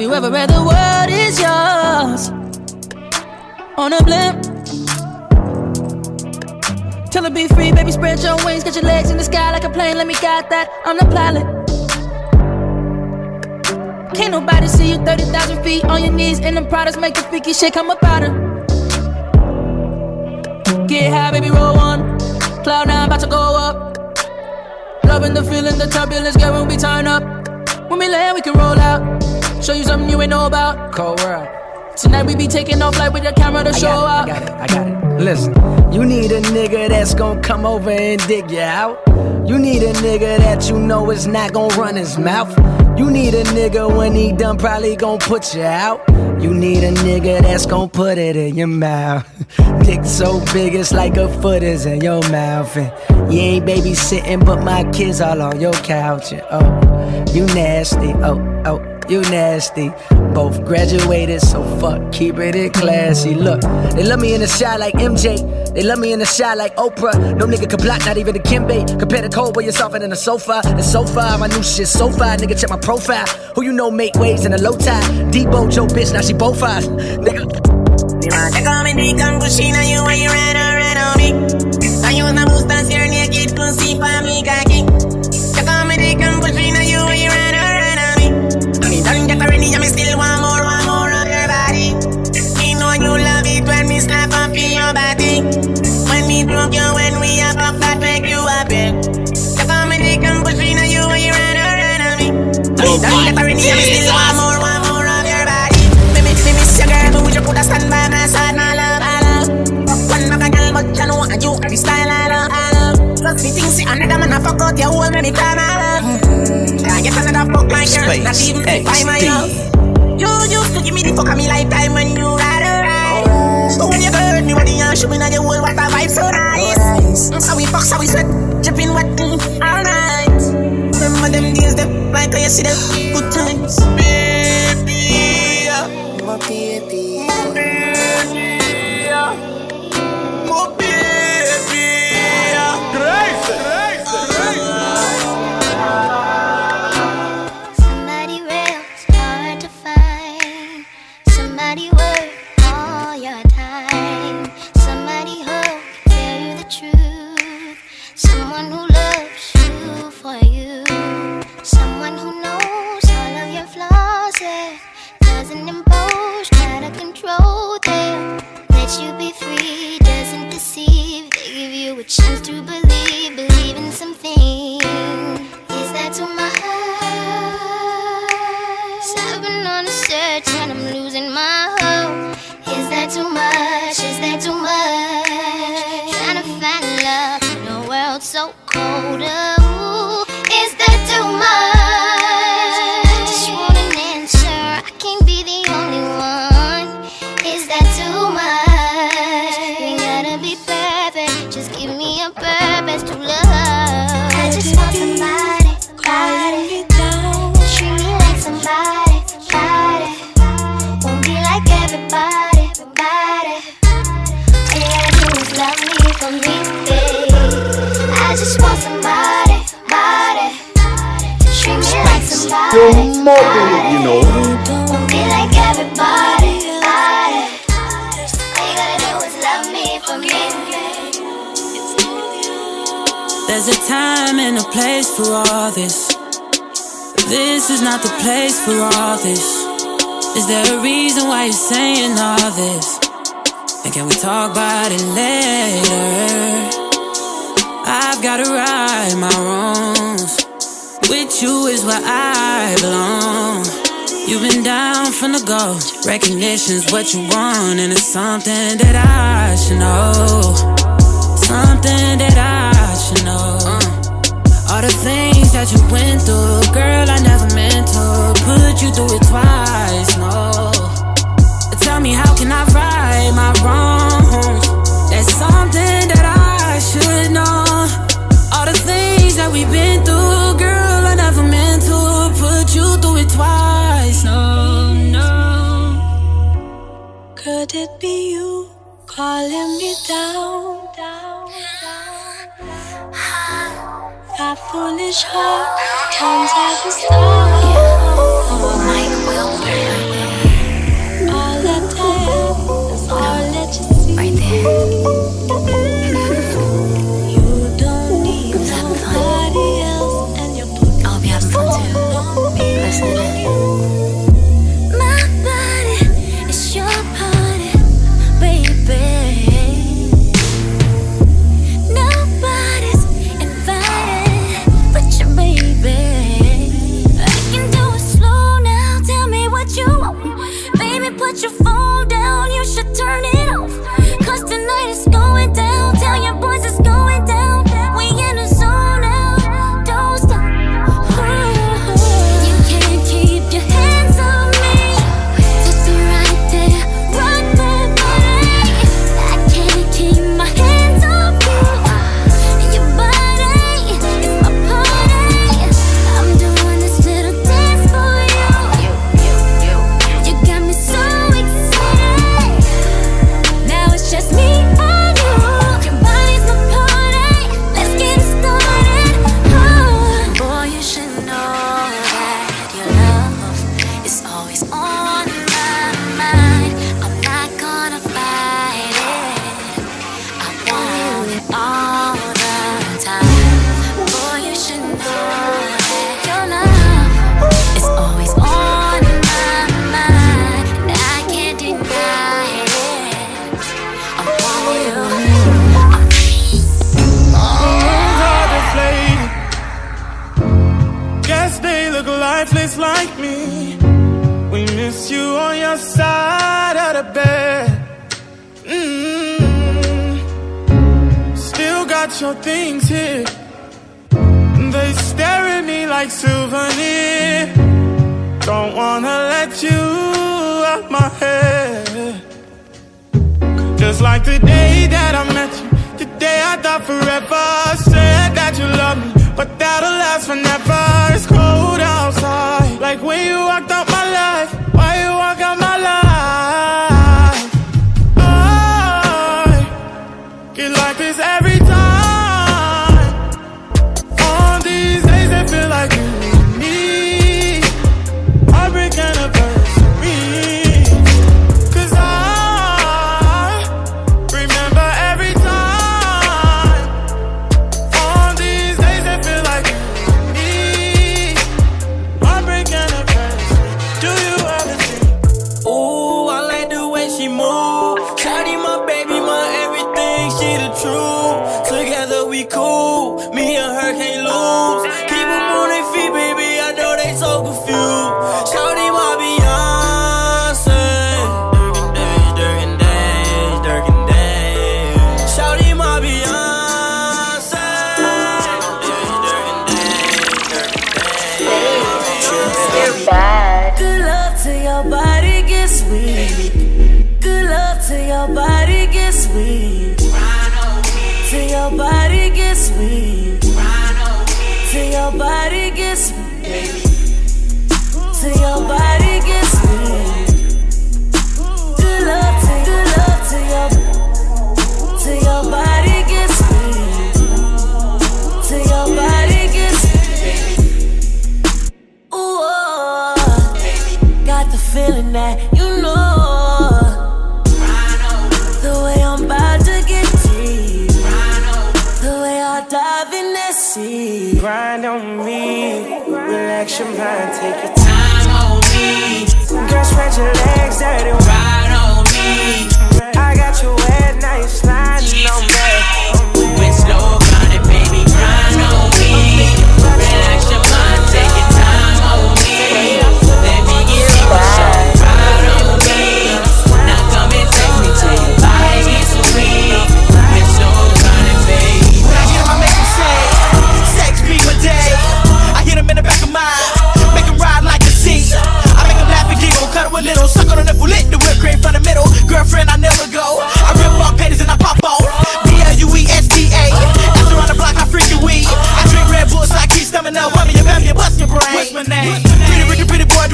Have you ever read the world is yours? On a blimp. Tell her be free, baby, spread your wings, get your legs in the sky like a plane. Let me guide that. I'm the pilot. Can't nobody see you 30,000 feet on your knees, and them products make the freaky shit come up out her. Get high, baby, roll one. Cloud nine, about to go up. Loving the feeling, the turbulence, girl, when we turn up. When we land, we can roll out. Show you something you ain't know about. Cold world. Tonight we be taking off like with your camera to I show up. I got it, I got it. Listen, you need a nigga that's gonna come over and dig you out. You need a nigga that you know is not gonna run his mouth. You need a nigga when he done probably gonna put you out. You need a nigga that's gonna put it in your mouth. [laughs] Dick so big it's like a foot is in your mouth. And you ain't babysitting, but my kids all on your couch. And oh, you nasty. Oh, oh you nasty. Both graduated, so fuck, keep it classy. Look, they love me in the shot like MJ. They love me in the shot like Oprah. No nigga can block, not even the Kimbe. Compare the cold where you're softer than the sofa. The sofa, my new shit so far. Nigga, check my profile. Who you know make waves in a low tide? Debo, Joe, bitch, now she both five. Nigga. Te come di con cucina, you when you ran around on me. Hay una mustancia naked, pussy pa' mi kaki. Te come di con cucina, you when you ran around don't get already, yeah, me still want more, want more of your body. Me know you love it when me slap up in your body. When me drunk you, when we have up that make you happy. Te come di con cucina, you when you me. Honey, don't get already, yeah, me still want more, want more of your body. Me miss, me miss your girl, but would you put a stand by my side, my love, I love. One back a girl, but you know what you every style, I love, I love. Plus me think see another man a fuck out your whole me cry, my love. I fuck my girl, not even if I my love. You used to give me the fuck of me lifetime when you ride around. So when you heard me, when you show me now your whole what a vibe so nice. So we fuck, so we sweat, dripping wet mm, all night. Remember them days, them like you see them good times, Recognition's what you want, and it's something that I should know. Something that I should know. Uh, all the things that you went through, girl, I never meant to put you through it twice. No. Tell me, how can I right my wrongs? That's something that I should know. All the things that we've been through, calling me down? That foolish heart comes at the start. Mike. All all that you see. Right there. you don't need nobody else, and you're.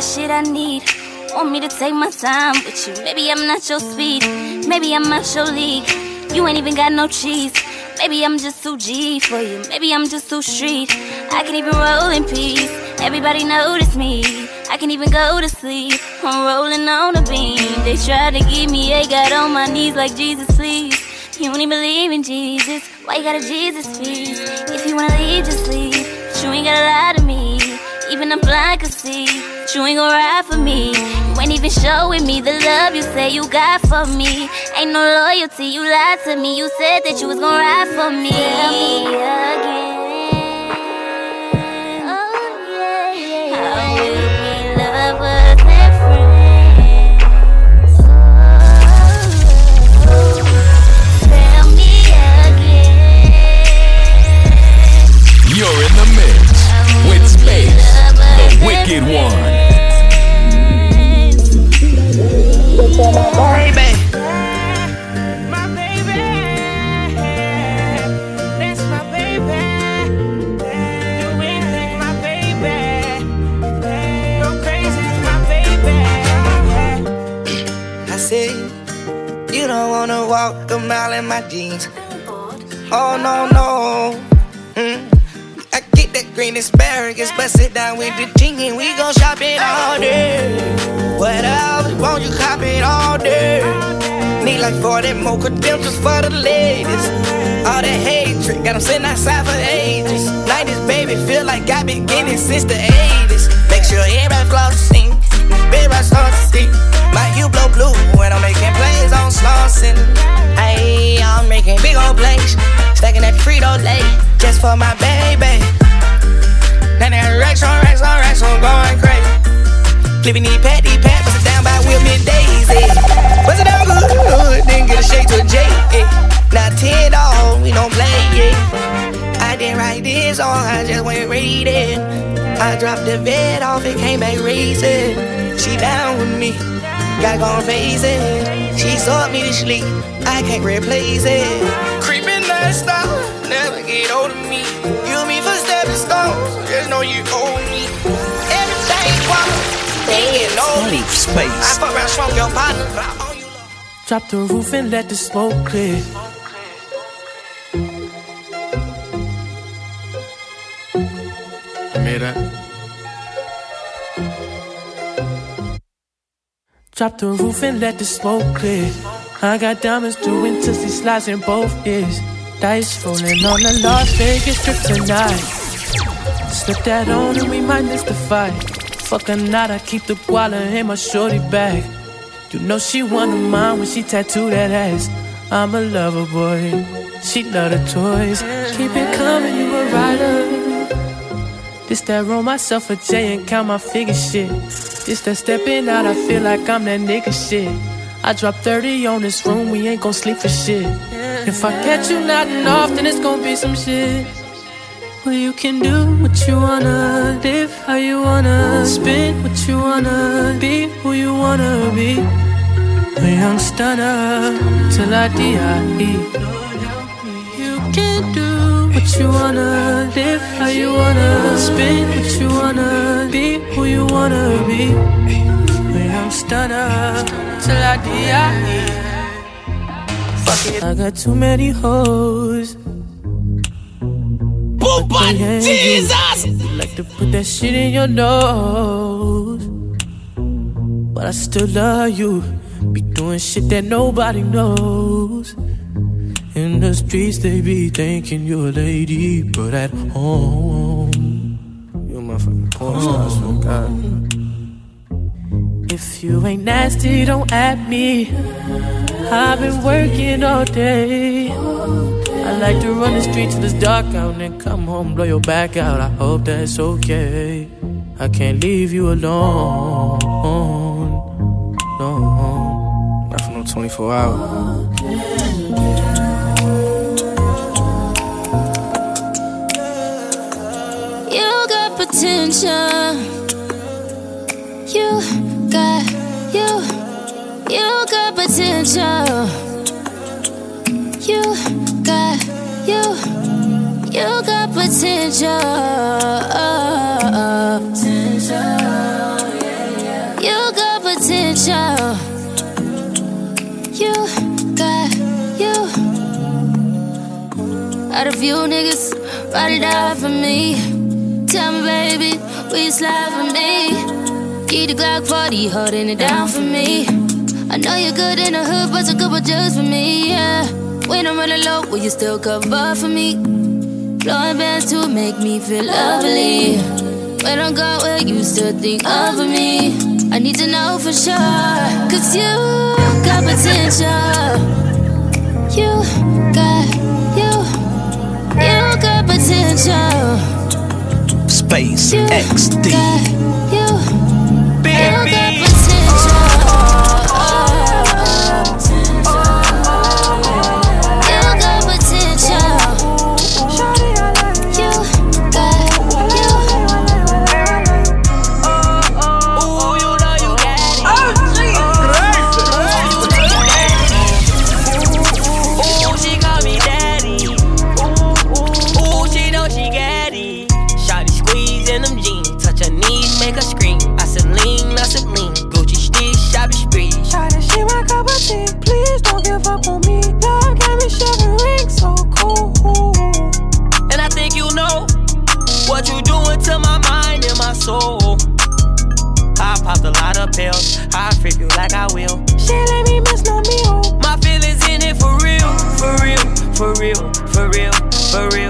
Got shit I need. Want me to take my time with you. Maybe I'm not your speed. Maybe I'm not your league. You ain't even got no cheese. Maybe I'm just too G for you. Maybe I'm just too street. I can even roll in peace. Everybody notice me. I can even go to sleep. I'm rolling on a beam. They try to give me a got on my knees like Jesus, please. You don't even believe in Jesus. Why you got a Jesus piece? If you wanna leave, just leave. But you ain't gotta lie to me. Even a blind could see. But you ain't gon' ride for me. You ain't even showing me the love you say you got for me. Ain't no loyalty, you lied to me. You said that you was gon' ride for me. Again Oh yeah yeah you love with oh, them Tell me again. How will walk a mile in my jeans. Oh no, no. Mm. I get that green asparagus, but sit down with the and we gon' shop it all day. What else won't you cop it all day? Need like 40 more credentials for the ladies. All that hatred, got them sitting outside for ages. 90s, baby, feel like I've been getting since the 80s. Make sure everybody flossing, everybody starts to see. My you blow blue when I'm making plays on Slauson. Hey, I'm making big old plays, stacking that Frito Lay just for my baby. Now that racks on racks on racks, I'm going crazy. Flipping these pat, these pat, bust it down by Will Mid Daisy. Bust it down good, then get a shake to a J. Eh. Now ten dog, we don't play, yeah. I didn't write this song, I just went read it. I dropped the vet off, it came back racing. She down with me, gotta go and face it. She sought me to sleep, I can't replace it. Creeping that style, never get old of me. You me for stepping stones, just know you owe me. Everything wild. Sleep space. I fuck around, smoke your partner. but I owe you Drop the roof and let the smoke clear. Made Drop the roof and let the smoke clear. I got diamonds doing tootsie slides in both ears. Dice rolling on the Las Vegas strip tonight. Slip that on and we might miss the fight. Fuck not, I keep the guala in my shorty bag. You know she one of mine when she tattooed that ass. I'm a lover boy. She love the toys. Keep it coming, you a rider. This that roll myself a J and count my figure shit. This that stepping out, I feel like I'm that nigga shit. I drop 30 on this room, we ain't gon' sleep for shit. If I catch you nodding off, then it's gon' be some shit. Well, you can do what you wanna, live how you wanna, spin what you wanna, be who you wanna be. A young stunner till I die. You can do what you wanna, live how you wanna, spin what you wanna, be who you wanna be. Young stunner till I die. Fuck it. I got too many hoes. Oh Booba Jesus! You like to put that shit in your nose. But I still love you. Be doing shit that nobody knows. In the streets, they be thinking you're a lady, but at home, you're my fucking porn star, swear God. If you ain't nasty, don't at me. I've been working all day. I like to run the streets till it's dark out and then come home, blow your back out. I hope that's okay. I can't leave you alone. No, not for no 24 hours. Potential. You got you. You got potential. You got you. You got potential. You got potential. You got you. Out of you niggas, ride it out for me. Tell me, baby, will you slide for me? Keep the Glock 40, holding it down for me. I know you're good in the hood, but good but just for me, yeah. When I'm running low, will you still cover for me? Blowing bands to make me feel lovely. When I'm gone, will you still think of me? I need to know for sure, cause you got potential. You got, you, you got potential. SPACExDEE. Real, for real, for real,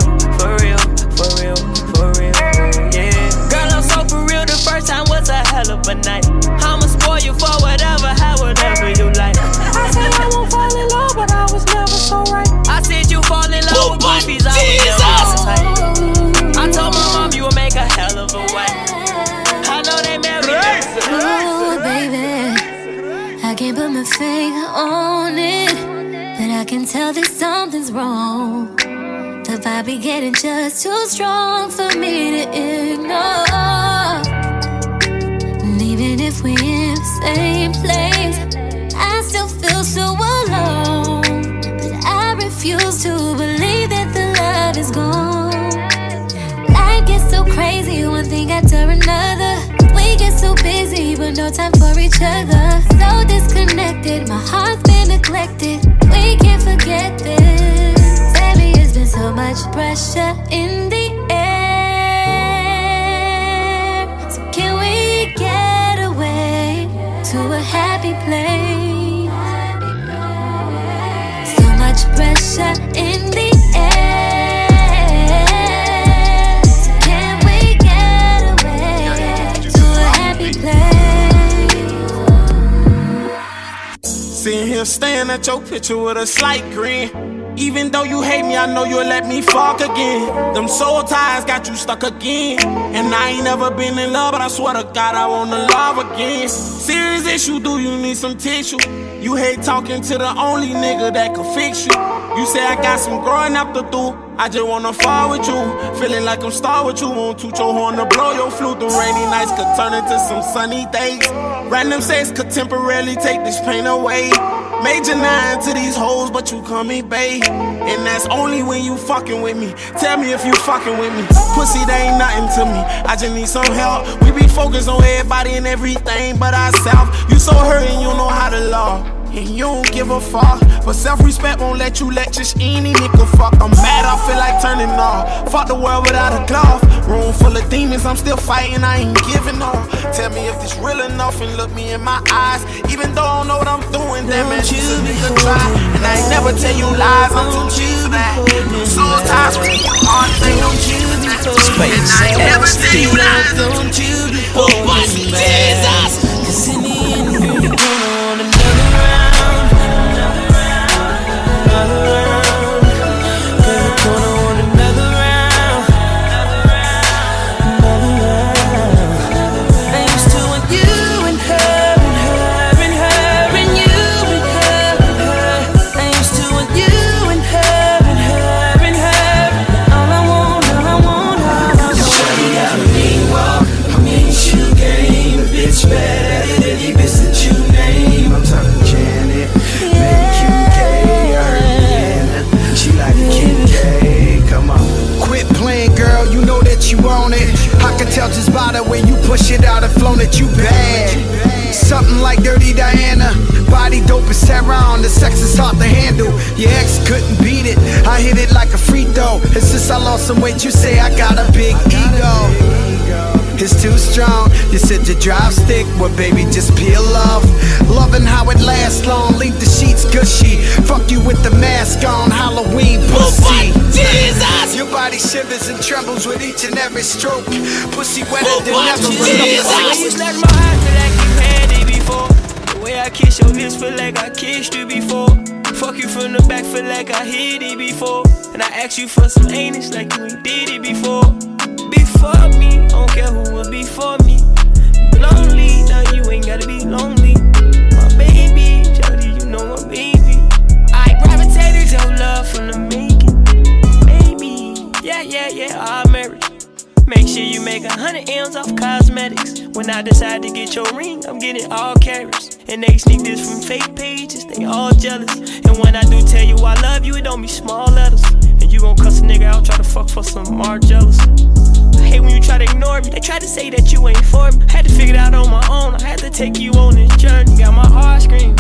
can tell that something's wrong. The vibe be getting just too strong for me to ignore. And even if we're in the same place, I still feel so alone. But I refuse to believe that the love is gone. Life gets so crazy, one thing after another. So busy, but no time for each other. So disconnected, my heart's been neglected. We can't forget this. Lately, it's been so much pressure in the air. So, can we get away to a happy place? So much pressure in the Sitting here staring at your picture with a slight grin. Even though you hate me, I know you'll let me fuck again. Them soul ties got you stuck again. And I ain't never been in love, but I swear to God, I wanna love again. Serious issue, do you need some tissue? You hate talking to the only nigga that could fix you. You say I got some growing up to do. I just wanna fall with you. Feeling like I'm star with you. Want to your horn to blow your flute. The rainy nights could turn into some sunny days. Random sex could temporarily take this pain away. Major nine to these hoes, but you call me babe. And that's only when you fucking with me. Tell me if you fucking with me. Pussy, they ain't nothing to me. I just need some help. We be focused on everybody and everything but ourselves. You so hurt and you know how to love. And you don't give a fuck. But self respect won't let you let just any nigga fuck. I'm mad, I feel like turning off. Fuck the world without a glove. Room full of demons, I'm still fighting, I ain't giving up. Tell me if this real enough and look me in my eyes. Even though I don't know what I'm doing, damn man, you a nigga try. And I ain't never tell you lies, I'm too cheap for that. Soul ties with you, hard thing, don't you be Space And I ain't never tell you lies, Don't you be holding me push it out and flown that you bad. Something like Dirty Diana, body dope as Sarah on the sex is hard to handle. Your ex couldn't beat it, I hit it like a free throw. And since I lost some weight, you say I got a big ego. It's too strong. You said you drive stick, well, baby, just peel off. Loving how it lasts long, leave the sheets gushy. Fuck you with the mask on, Halloween pussy. Jesus! Your body shivers and trembles with each and every stroke. Pussy wetter than ever. Jesus! I You snatch my heart, feel like you had it before. The way I kiss your lips, feel like I kissed you before. Fuck you from the back, feel like I hit it before. And I asked you for some anus, like you ain't did it before. Before me, don't care who will be for me. Lonely, now you ain't gotta be lonely. My baby, Jody, you know my baby. I gravitated your love from the making. Baby, yeah, yeah, yeah, I'll marry. Make sure you make a hundred M's off cosmetics. When I decide to get your ring, I'm getting all carats. And they sneak this from fake pages, they all jealous. And when I do tell you I love you, it don't be small letters. And you gon' cuss a nigga out, try to fuck for some more jealous. I hate when you try to ignore me. They try to say that you ain't for me. I Had to figure it out on my own. I had to take you on this journey. Got my heart screaming.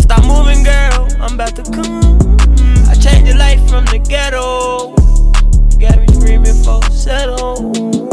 Stop moving, girl. I'm about to come. I changed your life from the ghetto. Got me screaming for settle.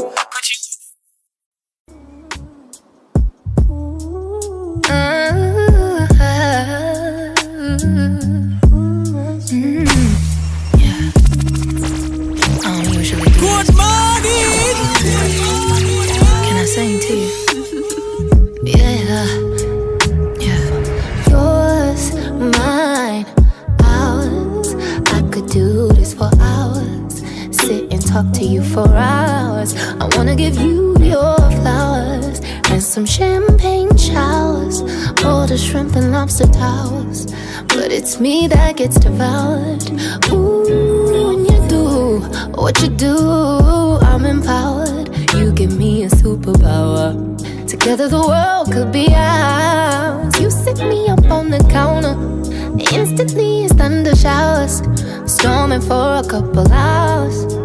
Talk to you for hours. I wanna give you your flowers some champagne showers. All the shrimp and lobster towers. But it's me that gets devoured. Ooh, when you do what you do, I'm empowered. You give me a superpower. Together the world could be ours. You sit me up on the counter. Instantly it's thunder showers. Storming for a couple hours.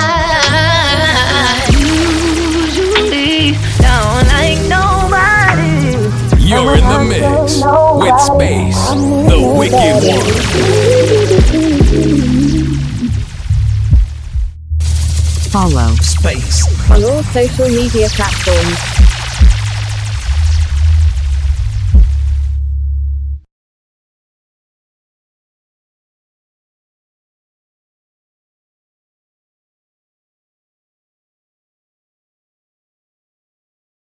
You're in the mix with Space, the Wicked One. Follow Space on all social media platforms